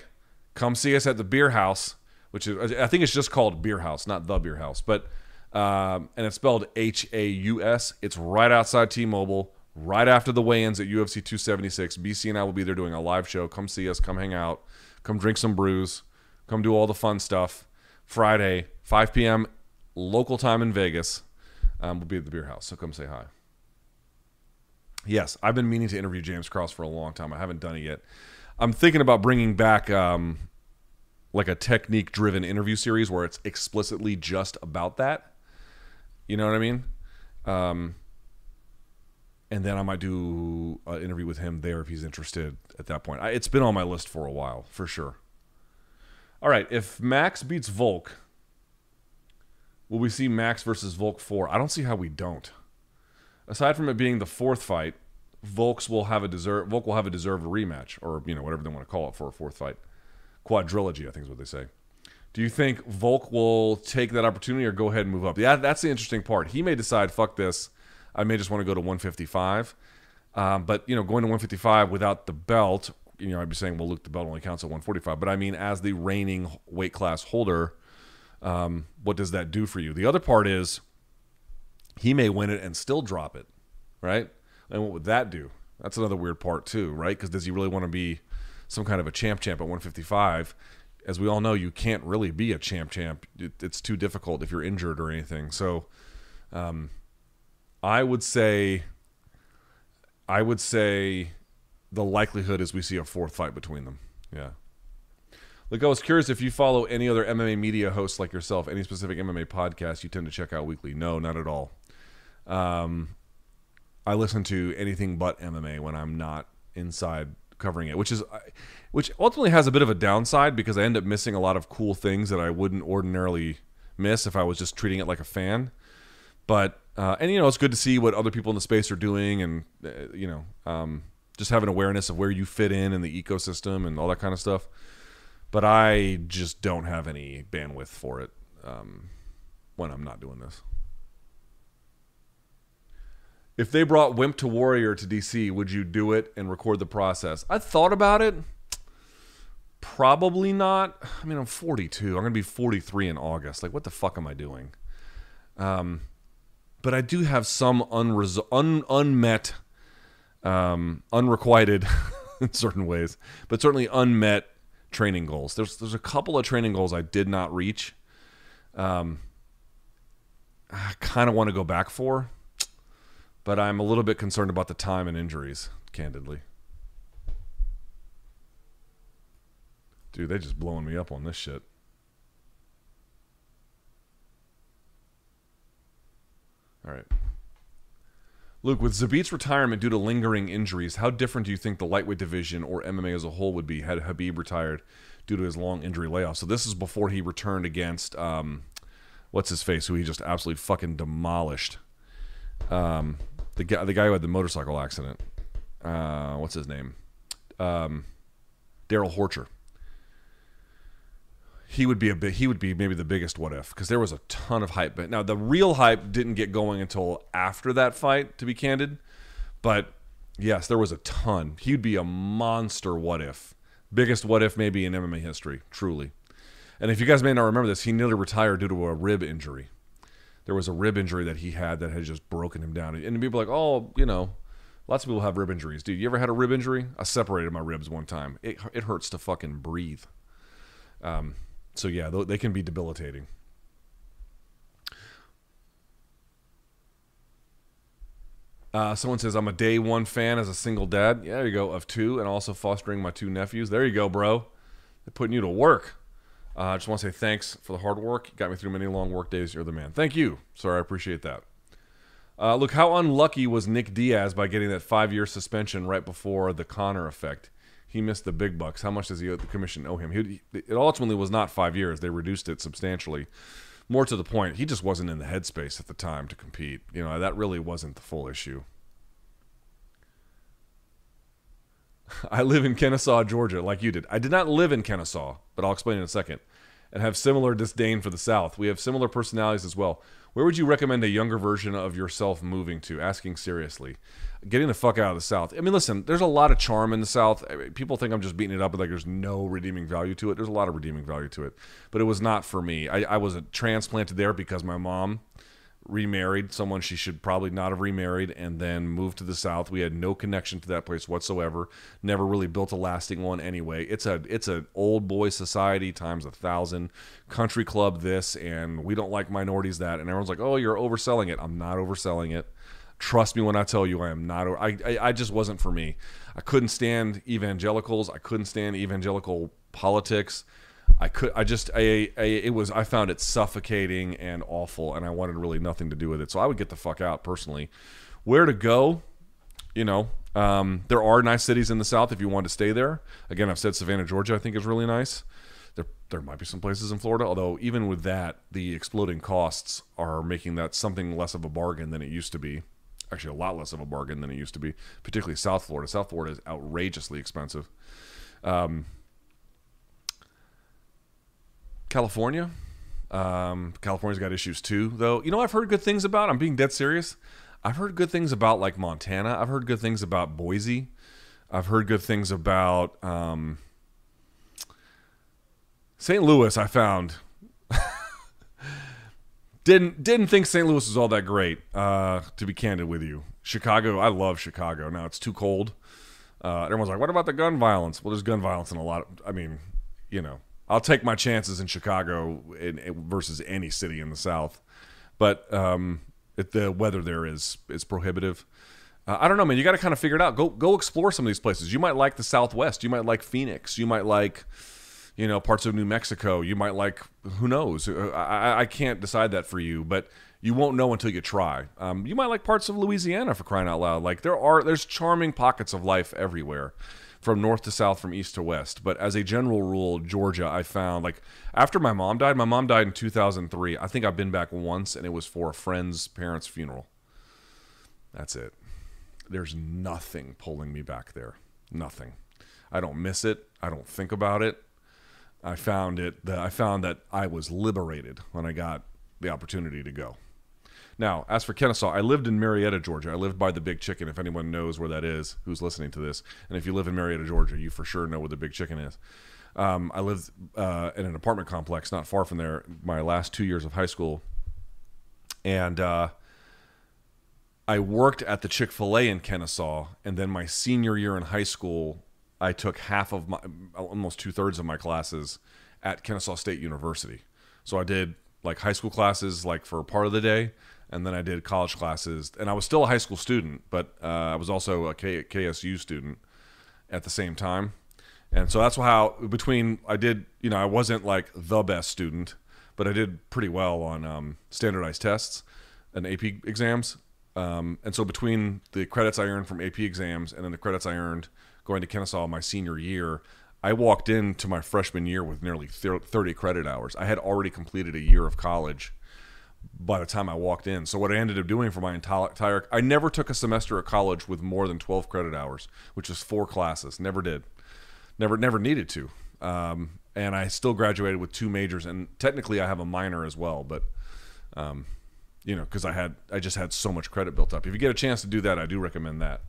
S1: come see us at the beer house which is I think it's just called Beer House, not the Beer House, but um, and it's spelled H A U S. It's right outside T-Mobile, right after the weigh-ins at UFC 276. BC and I will be there doing a live show. Come see us. Come hang out. Come drink some brews. Come do all the fun stuff. Friday, 5 p.m. local time in Vegas. Um, we'll be at the Beer House, so come say hi. Yes, I've been meaning to interview James Krause for a long time. I haven't done it yet. I'm thinking about bringing back um, like a technique driven interview series where it's explicitly just about that. You know what I mean? Um, and then I might do an interview with him there if he's interested at that point. I, it's been on my list for a while, for sure. All right, if Max beats Volk, will we see Max versus Volk 4? I don't see how we don't. Aside from it being the fourth fight, Volks will have a deserve Volk will have a deserved rematch or you know whatever they want to call it for a fourth fight quadrilogy, I think is what they say. Do you think Volk will take that opportunity or go ahead and move up? Yeah, that's the interesting part. He may decide, fuck this. I may just want to go to 155. Um, but, you know, going to 155 without the belt, you know, I'd be saying, well, Luke, the belt only counts at 145. But I mean, as the reigning weight class holder, um, what does that do for you? The other part is he may win it and still drop it, right? And what would that do? That's another weird part, too, right? Because does he really want to be some kind of a champ champ at 155 as we all know you can't really be a champ champ it, it's too difficult if you're injured or anything so um, i would say i would say the likelihood is we see a fourth fight between them yeah Look, I was curious if you follow any other MMA media hosts like yourself, any specific MMA podcast you tend to check out weekly. No, not at all. Um, I listen to anything but MMA when I'm not inside covering it, which is which ultimately has a bit of a downside because I end up missing a lot of cool things that I wouldn't ordinarily miss if I was just treating it like a fan. But uh, and you know it's good to see what other people in the space are doing, and uh, you know um, just have an awareness of where you fit in in the ecosystem and all that kind of stuff. But I just don't have any bandwidth for it um, when I'm not doing this. If they brought Wimp to Warrior to DC, would you do it and record the process? I thought about it. Probably not. I mean, I'm 42. I'm going to be 43 in August. Like, what the fuck am I doing? Um, but I do have some unres- un- unmet, um, unrequited in certain ways, but certainly unmet training goals. There's there's a couple of training goals I did not reach. Um, I kind of want to go back for but I'm a little bit concerned about the time and injuries, candidly. Dude, they just blowing me up on this shit. All right. Luke, with Zabit's retirement due to lingering injuries, how different do you think the lightweight division or MMA as a whole would be had Khabib retired due to his long injury layoff? So this is before he returned against um, what's his face, who he just absolutely fucking demolished. Um, the guy, the guy who had the motorcycle accident. Uh, what's his name? Um, Darrell Horcher. He would be a bit. He would be maybe the biggest what if because there was a ton of hype. But now the real hype didn't get going until after that fight. To be candid, but yes, there was a ton. He'd be a monster what if, biggest what if maybe in MMA history, truly. And if you guys may not remember this, he nearly retired due to a rib injury there was a rib injury that he had that had just broken him down. And people are like, oh, you know, lots of people have rib injuries. Dude, you ever had a rib injury? I separated my ribs one time. It, it hurts to fucking breathe. Um, so yeah, they can be debilitating. Uh, someone says I'm a day one fan as a single dad. Yeah, there you go, of two, and also fostering my two nephews. There you go, bro. They're putting you to work. Uh, I just want to say thanks for the hard work. You got me through many long work days. You're the man. Thank you, sir. I appreciate that. Uh, look, how unlucky was Nick Diaz by getting that five year suspension right before the Conor effect? He missed the big bucks. How much does he, the commission owe him? He, it ultimately was not five years. They reduced it substantially. More to the point, he just wasn't in the headspace at the time to compete. You know, that really wasn't the full issue. I live in Kennesaw, Georgia, like you did. I did not live in Kennesaw, but I'll explain in a second. And have similar disdain for the South. We have similar personalities as well. Where would you recommend a younger version of yourself moving to? Asking seriously. Getting the fuck out of the South. I mean, listen, there's a lot of charm in the South. People think I'm just beating it up, but like there's no redeeming value to it. There's a lot of redeeming value to it. But it was not for me. I, I was transplanted there because my mom remarried someone she should probably not have remarried and then moved to the south we had no connection to that place whatsoever never really built a lasting one anyway it's a it's an old boy society times a thousand country club this and we don't like minorities that and everyone's like oh you're overselling it i'm not overselling it trust me when i tell you i am not I, I i just wasn't for me i couldn't stand evangelicals i couldn't stand evangelical politics I could I just I, I, it was I found it suffocating and awful and I wanted really nothing to do with it. So I would get the fuck out personally. Where to go? You know, um, there are nice cities in the south if you want to stay there. Again, I've said Savannah, Georgia, I think is really nice. There there might be some places in Florida, although even with that, the exploding costs are making that something less of a bargain than it used to be. Actually, a lot less of a bargain than it used to be, particularly South Florida. South Florida is outrageously expensive. Um, California. Um, California's got issues too, though. You know, I've heard good things about. I'm being dead serious. I've heard good things about like Montana. I've heard good things about Boise. I've heard good things about um, St. Louis. I found didn't didn't think St. Louis was all that great. Uh, to be candid with you, Chicago. I love Chicago. Now it's too cold. Uh, everyone's like, "What about the gun violence?" Well, there's gun violence in a lot. Of, I mean, you know, I'll take my chances in Chicago in, in, versus any city in the South, but um, it, the weather there is is prohibitive. Uh, I don't know, man. You got to kind of figure it out. Go go explore some of these places. You might like the Southwest. You might like Phoenix. You might like, you know, parts of New Mexico. You might like, who knows? Uh, I, I can't decide that for you, but you won't know until you try. Um, you might like parts of Louisiana for crying out loud. Like there are, there's charming pockets of life everywhere, from north to south, from east to west. But as a general rule, Georgia, I found like after my mom died. My mom died in 2003. I think I've been back once, and it was for a friend's parents' funeral. That's it. There's nothing pulling me back there. Nothing. I don't miss it. I don't think about it. I found it that I found that I was liberated when I got the opportunity to go. Now, as for Kennesaw, I lived in Marietta, Georgia. I lived by the Big Chicken. If anyone knows where that is, who's listening to this, and if you live in Marietta, Georgia, you for sure know where the Big Chicken is. Um, I lived uh, in an apartment complex not far from there. My last two years of high school, and uh, I worked at the Chick Fil A in Kennesaw, and then my senior year in high school, I took half of my, almost two thirds of my classes at Kennesaw State University. So I did like high school classes like for part of the day, and then I did college classes. And I was still a high school student, but uh, I was also a K- KSU student at the same time. And so that's how between I did, you know, I wasn't like the best student, but I did pretty well on um, standardized tests and AP exams. Um, and so between the credits I earned from AP exams and then the credits I earned going to Kennesaw my senior year, I walked into my freshman year with nearly 30 credit hours. I had already completed a year of college by the time I walked in. So what I ended up doing for my entire I never took a semester at college with more than 12 credit hours, which was four classes. Never did. Never never needed to. Um, and I still graduated with two majors and technically I have a minor as well, but um, you know, because I had I just had so much credit built up. If you get a chance to do that, I do recommend that.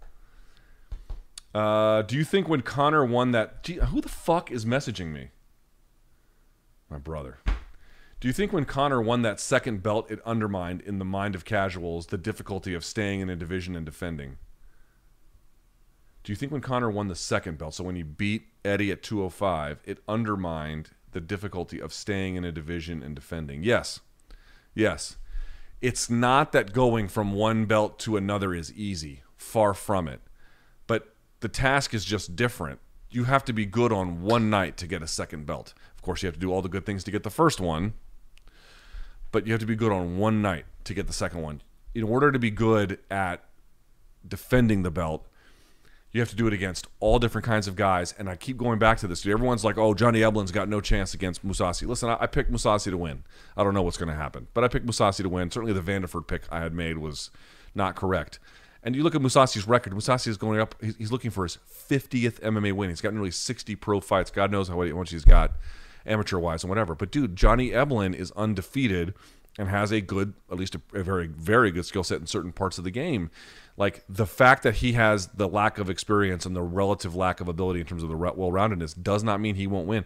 S1: Uh, do you think when Conor won that? Gee, who the fuck is messaging me? My brother. Do you think when Conor won that second belt, it undermined in the mind of casuals the difficulty of staying in a division and defending? Do you think when Conor won the second belt, so when he beat Eddie at 205, it undermined the difficulty of staying in a division and defending? Yes. Yes. It's not that going from one belt to another is easy. Far from it. The task is just different. You have to be good on one night to get a second belt. Of course, you have to do all the good things to get the first one, but you have to be good on one night to get the second one. In order to be good at defending the belt, you have to do it against all different kinds of guys. And I keep going back to this. Everyone's like, oh, Johnny Eblen's got no chance against Mousasi. Listen, I, I picked Mousasi to win. I don't know what's going to happen, but I picked Mousasi to win. Certainly the Vanderford pick I had made was not correct. And you look at Mousasi's record. Mousasi is going up. He's looking for his 50th MMA win. He's got nearly 60 pro fights. God knows how much he's got amateur wise and whatever. But dude, Johnny Eblen is undefeated and has a good, at least a, a very, very good skill set in certain parts of the game like the fact that he has the lack of experience and the relative lack of ability in terms of the well-roundedness does not mean he won't win.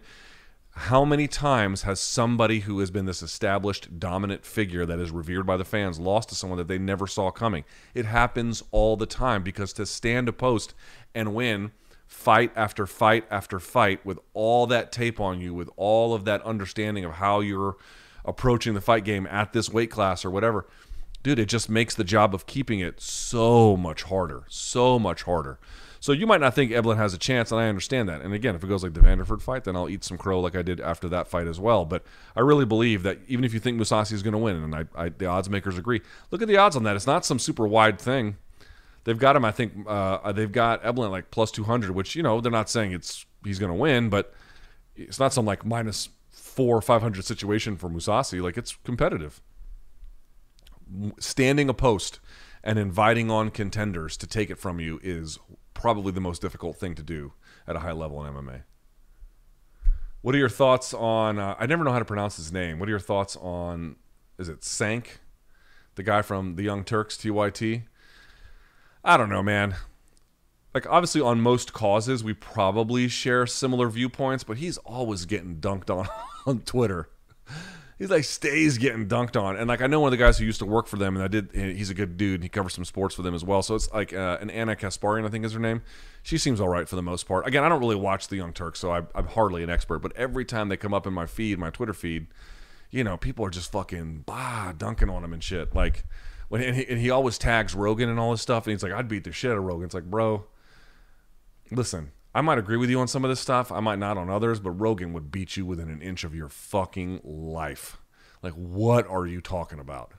S1: How many times has somebody who has been this established dominant figure that is revered by the fans lost to someone that they never saw coming? It happens all the time because to stand a post and win fight after fight after fight with all that tape on you, with all of that understanding of how you're approaching the fight game at this weight class or whatever – dude, it just makes the job of keeping it so much harder, so much harder. So you might not think Eblen has a chance, and I understand that. And again, if it goes like the Vanderford fight, then I'll eat some crow like I did after that fight as well. But I really believe that even if you think Mousasi is going to win, and I, I, the odds makers agree, look at the odds on that. It's not some super wide thing. They've got him, I think, uh, they've got Eblen like plus 200, which, you know, they're not saying it's he's going to win, but it's not some like minus four or 500 situation for Mousasi. Like it's competitive standing a post and inviting on contenders to take it from you is probably the most difficult thing to do at a high level in MMA. What are your thoughts on? Uh, I never know how to pronounce his name. What are your thoughts on? Is it Sank, the guy from the Young Turks, TYT? I don't know, man. Like obviously on most causes we probably share similar viewpoints, but he's always getting dunked on on Twitter he's like stays getting dunked on. And like I know one of the guys who used to work for them, and I did. He's a good dude. He covers some sports for them as well. So it's like uh, an Ana Kasparian, I think is her name. She seems all right for the most part. Again, I don't really watch the Young Turks, so I, I'm hardly an expert. But every time they come up in my feed, my Twitter feed, you know, people are just fucking bah dunking on him and shit. Like when and he, and he always tags Rogan and all this stuff, and he's like, I'd beat the shit out of Rogan. It's like, bro, listen, I might agree with you on some of this stuff. I might not on others, but Rogan would beat you within an inch of your fucking life. Like, what are you talking about?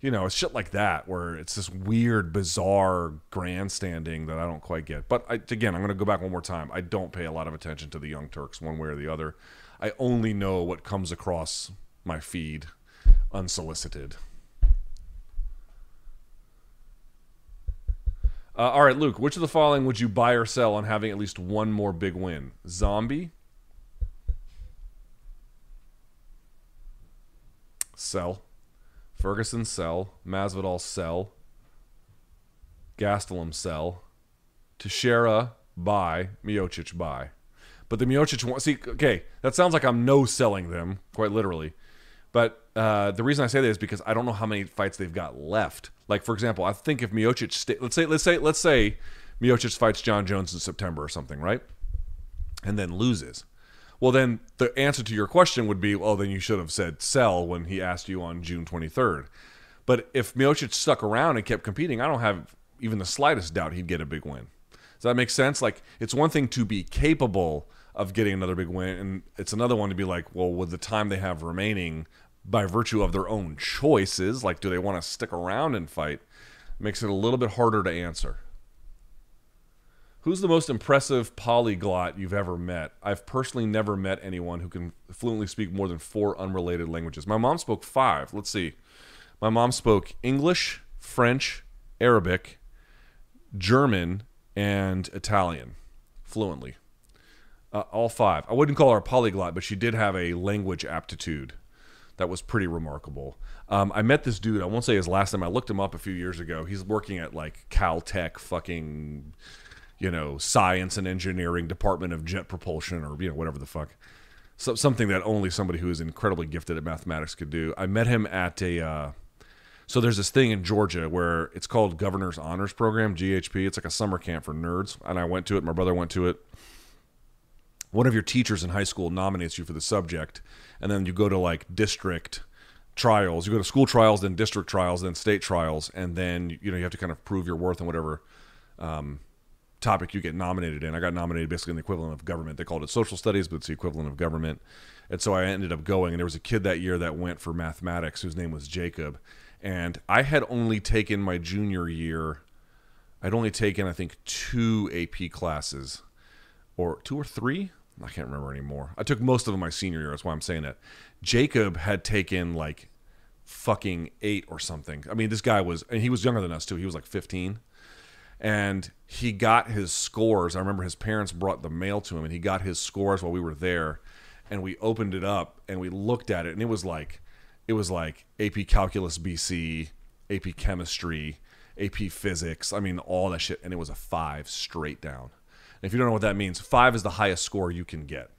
S1: You know, it's shit like that where it's this weird, bizarre grandstanding that I don't quite get. But I, again, I'm going to go back one more time. I don't pay a lot of attention to the Young Turks one way or the other. I only know what comes across my feed unsolicited. Uh, all right, Luke, which of the following would you buy or sell on having at least one more big win? Zombie? Sell. Ferguson, sell. Masvidal, sell. Gastelum, sell. Teixeira, buy. Miocic, buy. But the Miocic one, see, okay, that sounds like I'm no selling them, quite literally. But uh, the reason I say that is because I don't know how many fights they've got left. Like for example, I think if Miocic, let's say, let's say, let's say, Miocic fights Jon Jones in September or something, right? And then loses. Well, then the answer to your question would be, well, then you should have said sell when he asked you on June 23rd. But if Miocic stuck around and kept competing, I don't have even the slightest doubt he'd get a big win. Does that make sense? Like, it's one thing to be capable of getting another big win, and it's another one to be like, well, with the time they have remaining, by virtue of their own choices, like do they want to stick around and fight, makes it a little bit harder to answer. Who's the most impressive polyglot you've ever met? I've personally never met anyone who can fluently speak more than four unrelated languages. My mom spoke five. Let's see. My mom spoke English, French, Arabic, German, and Italian fluently. Uh, all five. I wouldn't call her a polyglot, but she did have a language aptitude that was pretty remarkable. Um, I met this dude. I won't say his last name. I looked him up a few years ago. He's working at like Caltech, fucking, you know, science and engineering department of jet propulsion or you know whatever the fuck. So something that only somebody who is incredibly gifted at mathematics could do. I met him at a. Uh, so there's this thing in Georgia where it's called Governor's Honors Program, GHP. It's like a summer camp for nerds, and I went to it. My brother went to it one of your teachers in high school nominates you for the subject, and then you go to like district trials. You go to school trials, then district trials, then state trials, and then you know you have to kind of prove your worth in whatever um, topic you get nominated in. I got nominated basically in the equivalent of government. They called it social studies, but it's the equivalent of government. And so I ended up going, and there was a kid that year that went for mathematics whose name was Jacob, and I had only taken my junior year. I'd only taken I think two AP classes, or two or three. I can't remember anymore. I took most of them my senior year. That's why I'm saying that. Jacob had taken like fucking eight or something. I mean, this guy was, and he was younger than us too. He was like 15. And he got his scores. I remember his parents brought the mail to him, and he got his scores while we were there. And we opened it up and we looked at it, and it was like, it was like AP Calculus BC, AP Chemistry, AP Physics. I mean, all that shit. And it was a five straight down. If you don't know what that means, five is the highest score you can get.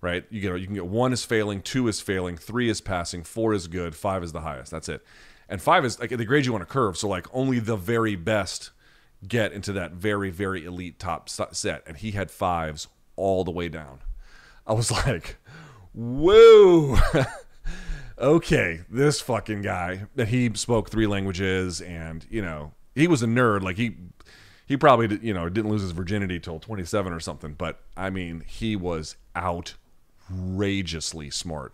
S1: Right? You get you can get one is failing, two is failing, three is passing, four is good, five is the highest. That's it. And five is like they grade you on a curve, so like only the very best get into that very very elite top set. And he had fives all the way down. I was like, whoa. okay, this fucking guy that he spoke three languages and, you know, he was a nerd. Like he he probably you know didn't lose his virginity till 27 or something but i mean he was outrageously smart.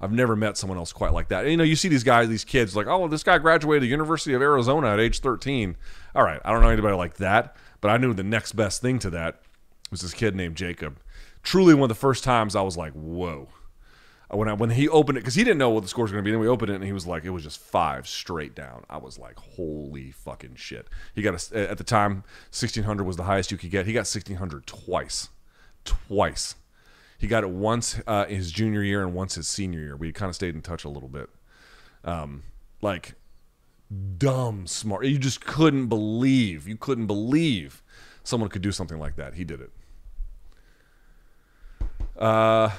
S1: I've never met someone else quite like that. And, you know you see these guys these kids like oh this guy graduated the university of arizona at age 13 all right i don't know anybody like that but i knew the next best thing to that was this kid named jacob. Truly one of the first times i was like whoa when I when he opened it because he didn't know what the score was going to be. Then we opened it and he was like, it was just five straight down. I was like, holy fucking shit. He got a, at the time, sixteen hundred was the highest you could get. He got sixteen hundred twice, twice. He got it once uh, in his junior year and once his senior year. We kind of stayed in touch a little bit. Um, like dumb smart. You just couldn't believe. You couldn't believe someone could do something like that. He did it. Uh,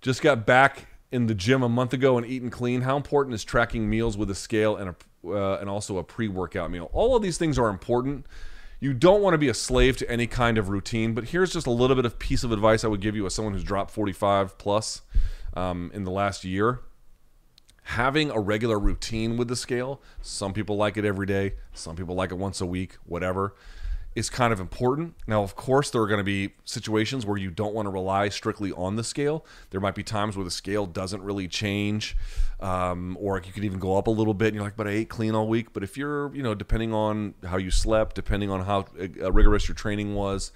S1: just got back in the gym a month ago and eaten clean. How important is tracking meals with a scale and a uh, and also a pre-workout meal? All of these things are important. You don't want to be a slave to any kind of routine, but here's just a little bit of piece of advice I would give you as someone who's dropped 45 plus um, in the last year. Having a regular routine with the scale. Some people like it every day. Some people like it once a week. Whatever is kind of important. Now, of course, there are going to be situations where you don't want to rely strictly on the scale. There might be times where the scale doesn't really change, um, or you can even go up a little bit. And you're like, "But I ate clean all week." But if you're, you know, depending on how you slept, depending on how uh, rigorous your training was,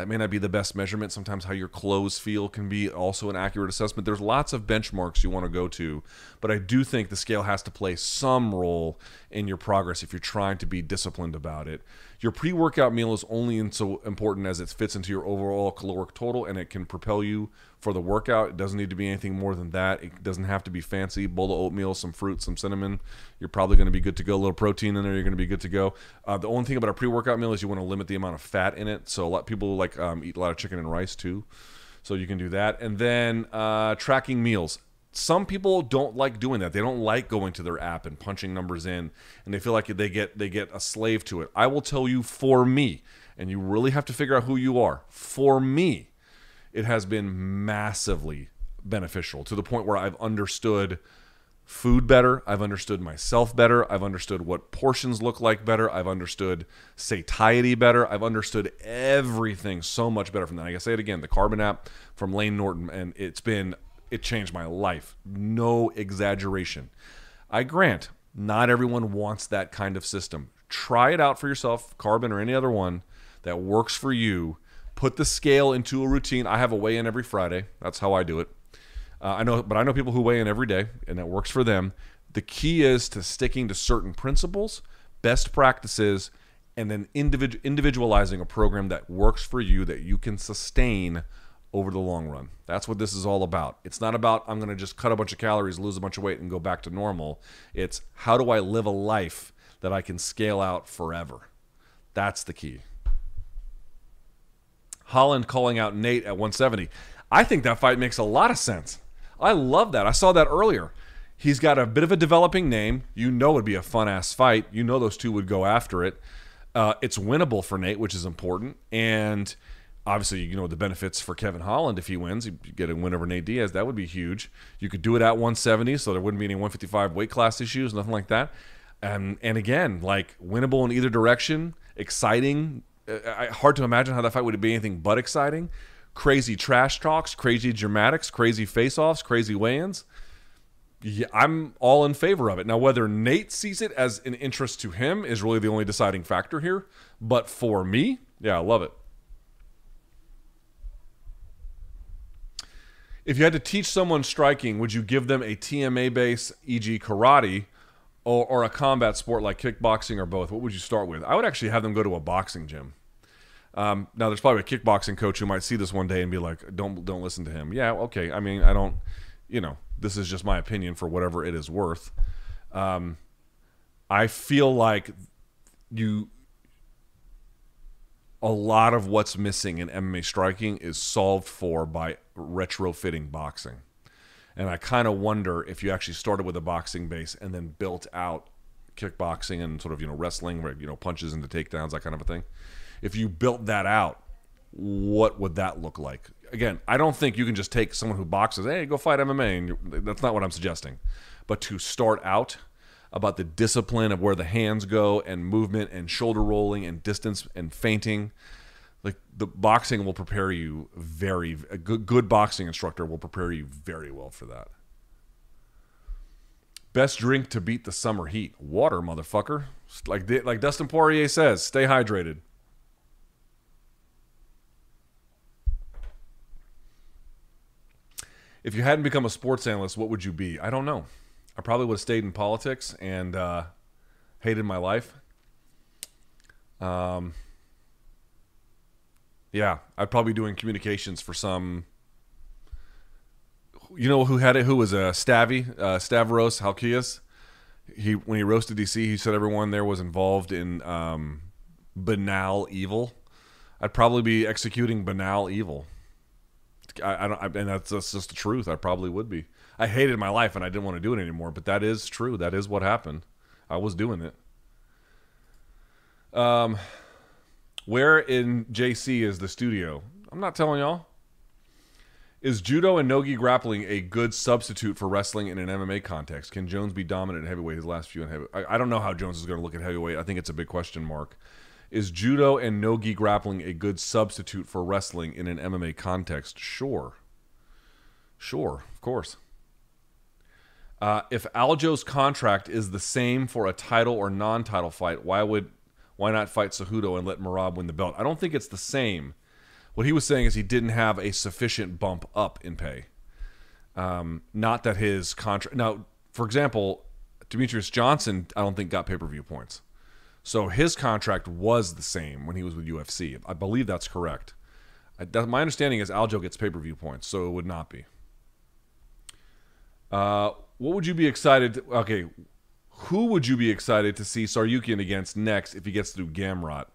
S1: that may not be the best measurement. Sometimes how your clothes feel can be also an accurate assessment. There's lots of benchmarks you want to go to, but I do think the scale has to play some role in your progress if you're trying to be disciplined about it. Your pre workout meal is only so important as it fits into your overall caloric total and it can propel you for the workout. It doesn't need to be anything more than that. It doesn't have to be fancy. Bowl of oatmeal, some fruit, some cinnamon. You're probably going to be good to go. A little protein in there, you're going to be good to go. Uh, the only thing about a pre workout meal is you want to limit the amount of fat in it. So a lot of people like um, eat a lot of chicken and rice too. So you can do that. And then uh, tracking meals some people don't like doing that. They don't like going to their app and punching numbers in, and they feel like they get they get a slave to it. I will tell you, for me, and you really have to figure out who you are. For me, it has been massively beneficial to the point where I've understood food better. I've understood myself better. I've understood what portions look like better. I've understood satiety better. I've understood everything so much better from that. I say it again, the Carbon app from Layne Norton, and it's been it changed my life. No exaggeration. I grant, not everyone wants that kind of system. Try it out for yourself, Carbon or any other one that works for you. Put the scale into a routine. I have a weigh in every Friday. That's how I do it. Uh, I know, but I know people who weigh in every day, and that works for them. The key is to sticking to certain principles, best practices, and then individ- individualizing a program that works for you that you can sustain over the long run. That's what this is all about. It's not about I'm going to just cut a bunch of calories, lose a bunch of weight, and go back to normal. It's how do I live a life that I can scale out forever? That's the key. Holland calling out Nate at 170. I think that fight makes a lot of sense. I love that. I saw that earlier. He's got a bit of a developing name. You know it'd be a fun ass fight. You know those two would go after it. Uh, it's winnable for Nate, which is important. And obviously, you know the benefits for Kevin Holland if he wins. You get a win over Nate Diaz, that would be huge. You could do it at 170, so there wouldn't be any 155 weight class issues, nothing like that. And and again, like winnable in either direction, exciting. Uh, hard to imagine how that fight would be anything but exciting. Crazy trash talks, crazy dramatics, crazy face-offs, crazy weigh-ins. Yeah, I'm all in favor of it. Now, whether Nate sees it as an interest to him is really the only deciding factor here. But for me, yeah, I love it. If you had to teach someone striking, would you give them a TMA base, e.g., karate, or, or, a combat sport like kickboxing, or both? What would you start with? I would actually have them go to a boxing gym. Um, now, there's probably a kickboxing coach who might see this one day and be like, "Don't don't listen to him." Yeah, okay. I mean, I don't. You know, this is just my opinion for whatever it is worth. Um, I feel like you a lot of what's missing in MMA striking is solved for by retrofitting boxing. And I kind of wonder if you actually started with a boxing base and then built out kickboxing and sort of, you know, wrestling, where, you know, punches into takedowns, that kind of a thing. If you built that out, what would that look like? Again, I don't think you can just take someone who boxes, hey, go fight MMA. And that's not what I'm suggesting. But to start out about the discipline of where the hands go and movement and shoulder rolling and distance and feinting. Like the boxing will prepare you very a good good boxing instructor will prepare you very well for that. Best drink to beat the summer heat: water, motherfucker. Like like Dustin Poirier says, stay hydrated. If you hadn't become a sports analyst, what would you be? I don't know. I probably would have stayed in politics and uh, hated my life. Um, yeah, I'd probably be doing communications for some. You know who had it? Who was a uh, Stavy uh, Stavros Halkias? He when he roasted DC, he said everyone there was involved in um, banal evil. I'd probably be executing banal evil. I, I don't, I, and that's, that's just the truth. I probably would be. I hated my life and I didn't want to do it anymore. But that is true. That is what happened. I was doing it. Um, where in JC is the studio? I'm not telling y'all. Is judo and nogi grappling a good substitute for wrestling in an MMA context? Can Jones be dominant in heavyweight his last few in heavyweight? I, I don't know how Jones is going to look at heavyweight. I think it's a big question mark. Is judo and no-gi grappling a good substitute for wrestling in an MMA context? Sure. Sure, of course. Uh, if Aljo's contract is the same for a title or non-title fight, why would why not fight Cejudo and let Merab win the belt? I don't think it's the same. What he was saying is he didn't have a sufficient bump up in pay. Um, not that his contract. Now, for example, Demetrious Johnson, I don't think got pay per view points. So his contract was the same when he was with UFC. I believe that's correct. I, that, my understanding is Aljo gets pay per view points, so it would not be. Uh, what would you be excited? To, okay, who would you be excited to see Tsarukyan against next if he gets through Gamrot?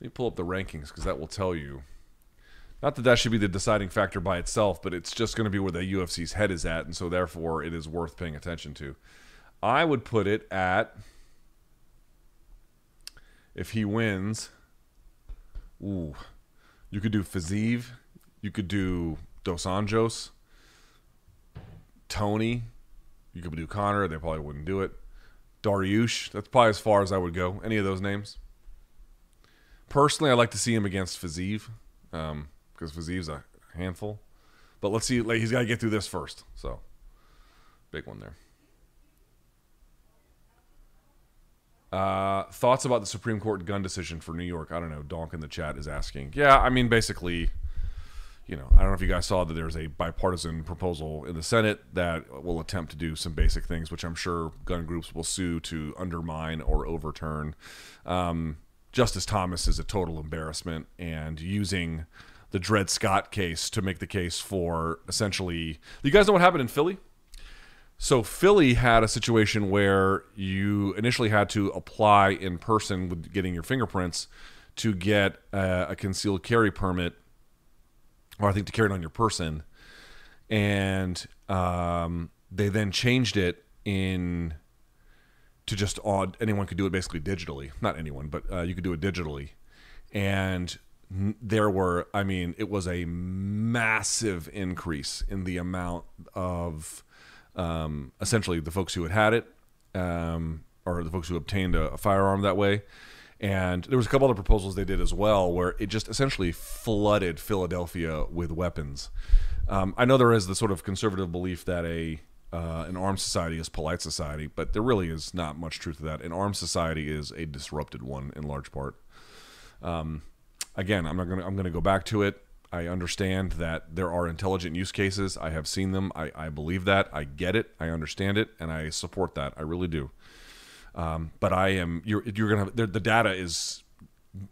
S1: Let me pull up the rankings because that will tell you. Not that that should be the deciding factor by itself, but it's just going to be where the UFC's head is at, and so therefore it is worth paying attention to. I would put it at if he wins. Ooh, you could do Fiziev, you could do Dos Anjos, Tony, you could do Conor. They probably wouldn't do it. Dariush. That's probably as far as I would go. Any of those names. Personally, I'd like to see him against Fiziev because um, Fiziev's a handful. But let's see. Like, he's got to get through this first. So, big one there. Uh, thoughts about the Supreme Court gun decision for New York? I don't know. Donk in the chat is asking. Yeah, I mean, basically, you know, I don't know if you guys saw that there's a bipartisan proposal in the Senate that will attempt to do some basic things, which I'm sure gun groups will sue to undermine or overturn. Um, Justice Thomas is a total embarrassment, and using the Dred Scott case to make the case for essentially. You guys know what happened in Philly? So Philly had a situation where you initially had to apply in person with getting your fingerprints to get a, a concealed carry permit or I think to carry it on your person. And um, they then changed it in to just odd. Anyone could do it basically digitally. Not anyone, but uh, you could do it digitally. And there were, I mean, it was a massive increase in the amount of um, essentially the folks who had had it, um, or the folks who obtained a, a firearm that way. And there was a couple other proposals they did as well, where it just essentially flooded Philadelphia with weapons. Um, I know there is the sort of conservative belief that a uh, an armed society is polite society, but there really is not much truth to that. An armed society is a disrupted one in large part. Um, again, I'm not gonna I'm going to go back to it. I understand that there are intelligent use cases. I have seen them. I, I believe that. I get it. I understand it, and I support that. I really do. Um, but I am you're you're gonna the, the data is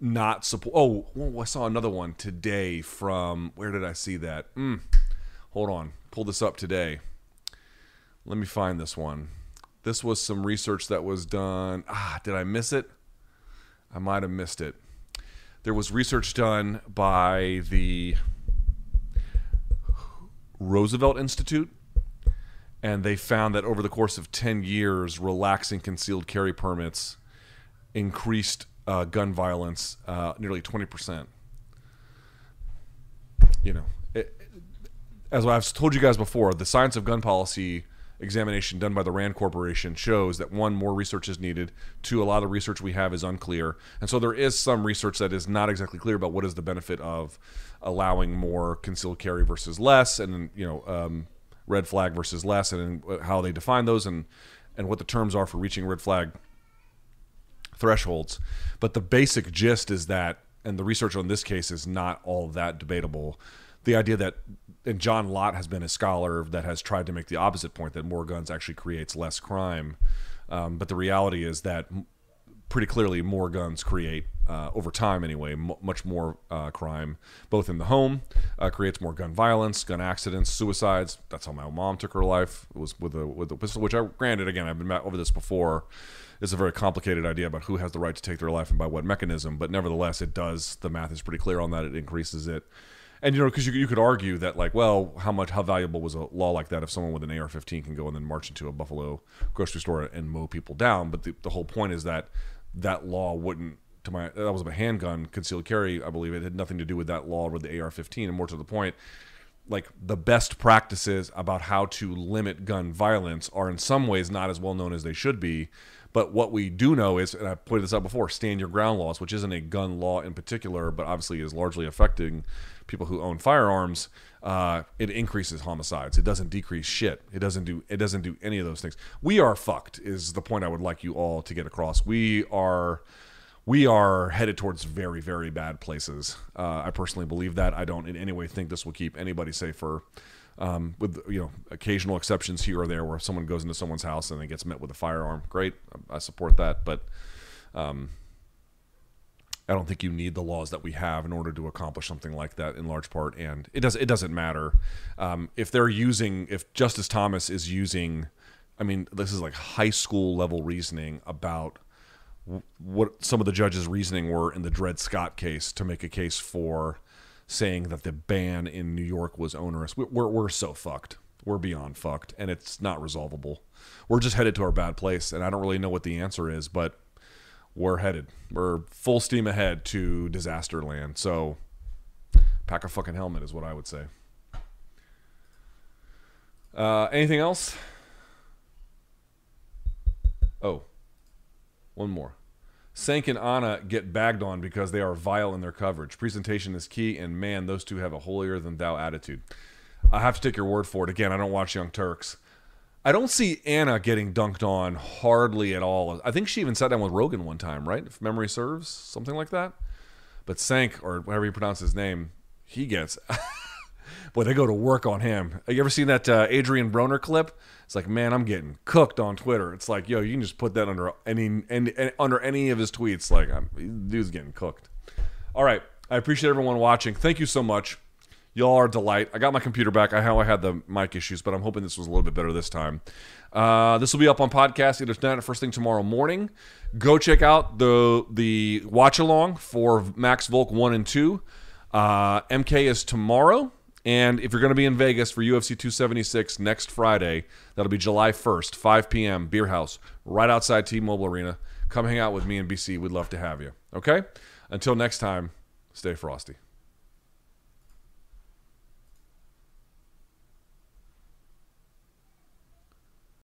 S1: not support. Oh, oh, I saw another one today from where did I see that? Mm, hold on, pull this up today. Let me find this one. This was some research that was done. Ah, did I miss it? I might have missed it. There was research done by the Roosevelt Institute and they found that over the course of 10 years, relaxing concealed carry permits increased uh, gun violence uh, nearly 20%. You know, it, as I've told you guys before, the science of gun policy examination done by the Rand Corporation shows that one, more research is needed. Two, a lot of the research we have is unclear. And so there is some research that is not exactly clear about what is the benefit of allowing more concealed carry versus less. And, you know, um, red flag versus less and how they define those and and what the terms are for reaching red flag thresholds. But the basic gist is that, and the research on this case is not all that debatable. The idea that, and John Lott has been a scholar that has tried to make the opposite point that more guns actually creates less crime. Um, but the reality is that pretty clearly more guns create uh, over time anyway m- much more uh, crime both in the home uh, creates more gun violence gun accidents suicides. That's how my mom took her life. It was with a with a pistol which i granted again i've been over this before. It's a very complicated idea about who has the right to take their life and by what mechanism but nevertheless it does the math is pretty clear on that. It increases it and you know because you, you could argue that like well how much how valuable was a law like that if someone with an ar-15 can go and then march into a buffalo grocery store and mow people down? But the, the whole point is that that law wouldn't to my that was a handgun concealed carry i believe. It had nothing to do with that law with the ar-15 and more to the point like the best practices about how to limit gun violence are in some ways not as well known as they should be. But what we do know is, and I pointed this out before, stand your ground laws, which isn't a gun law in particular, but obviously is largely affecting people who own firearms. Uh, it increases homicides. It doesn't decrease shit. It doesn't do. It doesn't do any of those things. We are fucked. Is the point I would like you all to get across. We are we are headed towards very, very bad places. Uh, I personally believe that. I don't in any way think this will keep anybody safer. Um, with you know occasional exceptions here or there where someone goes into someone's house and then gets met with a firearm. Great, I support that, but um, I don't think you need the laws that we have in order to accomplish something like that in large part. And it does it doesn't matter um, if they're using if Justice Thomas is using. I mean, this is like high school level reasoning about what some of the judges' reasoning were in the Dred Scott case to make a case for saying that the ban in New York was onerous. We're, we're so fucked. We're beyond fucked, and it's not resolvable. We're just headed to our bad place, and I don't really know what the answer is, but we're headed. We're full steam ahead to disaster land. So, pack a fucking helmet is what I would say. Uh, anything else? Oh, one more. Cenk and Anna get bagged on because they are vile in their coverage. Presentation is key, and man, those two have a holier than thou attitude. I have to take your word for it. Again, I don't watch Young Turks. I don't see Anna getting dunked on hardly at all. I think she even sat down with Rogan one time, right? If memory serves, something like that. But Cenk, or whatever you pronounce his name, he gets. Boy, they go to work on him. Have you ever seen that uh, Adrien Broner clip? It's like, man, I'm getting cooked on Twitter. It's like, yo, you can just put that under any, any, any under any of his tweets. Like, I'm, dude's getting cooked. All right, I appreciate everyone watching. Thank you so much. Y'all are a delight. I got my computer back. I how I had the mic issues, but I'm hoping this was a little bit better this time. Uh, this will be up on podcast either tonight or first thing tomorrow morning. Go check out the the watch along for Max Volk one and two. Uh, MK is tomorrow. And if you're going to be in Vegas for UFC 276 next Friday, that'll be July 1st, 5 p.m., Beer House, right outside T Mobile Arena. Come hang out with me and BC. We'd love to have you. Okay? Until next time, stay frosty.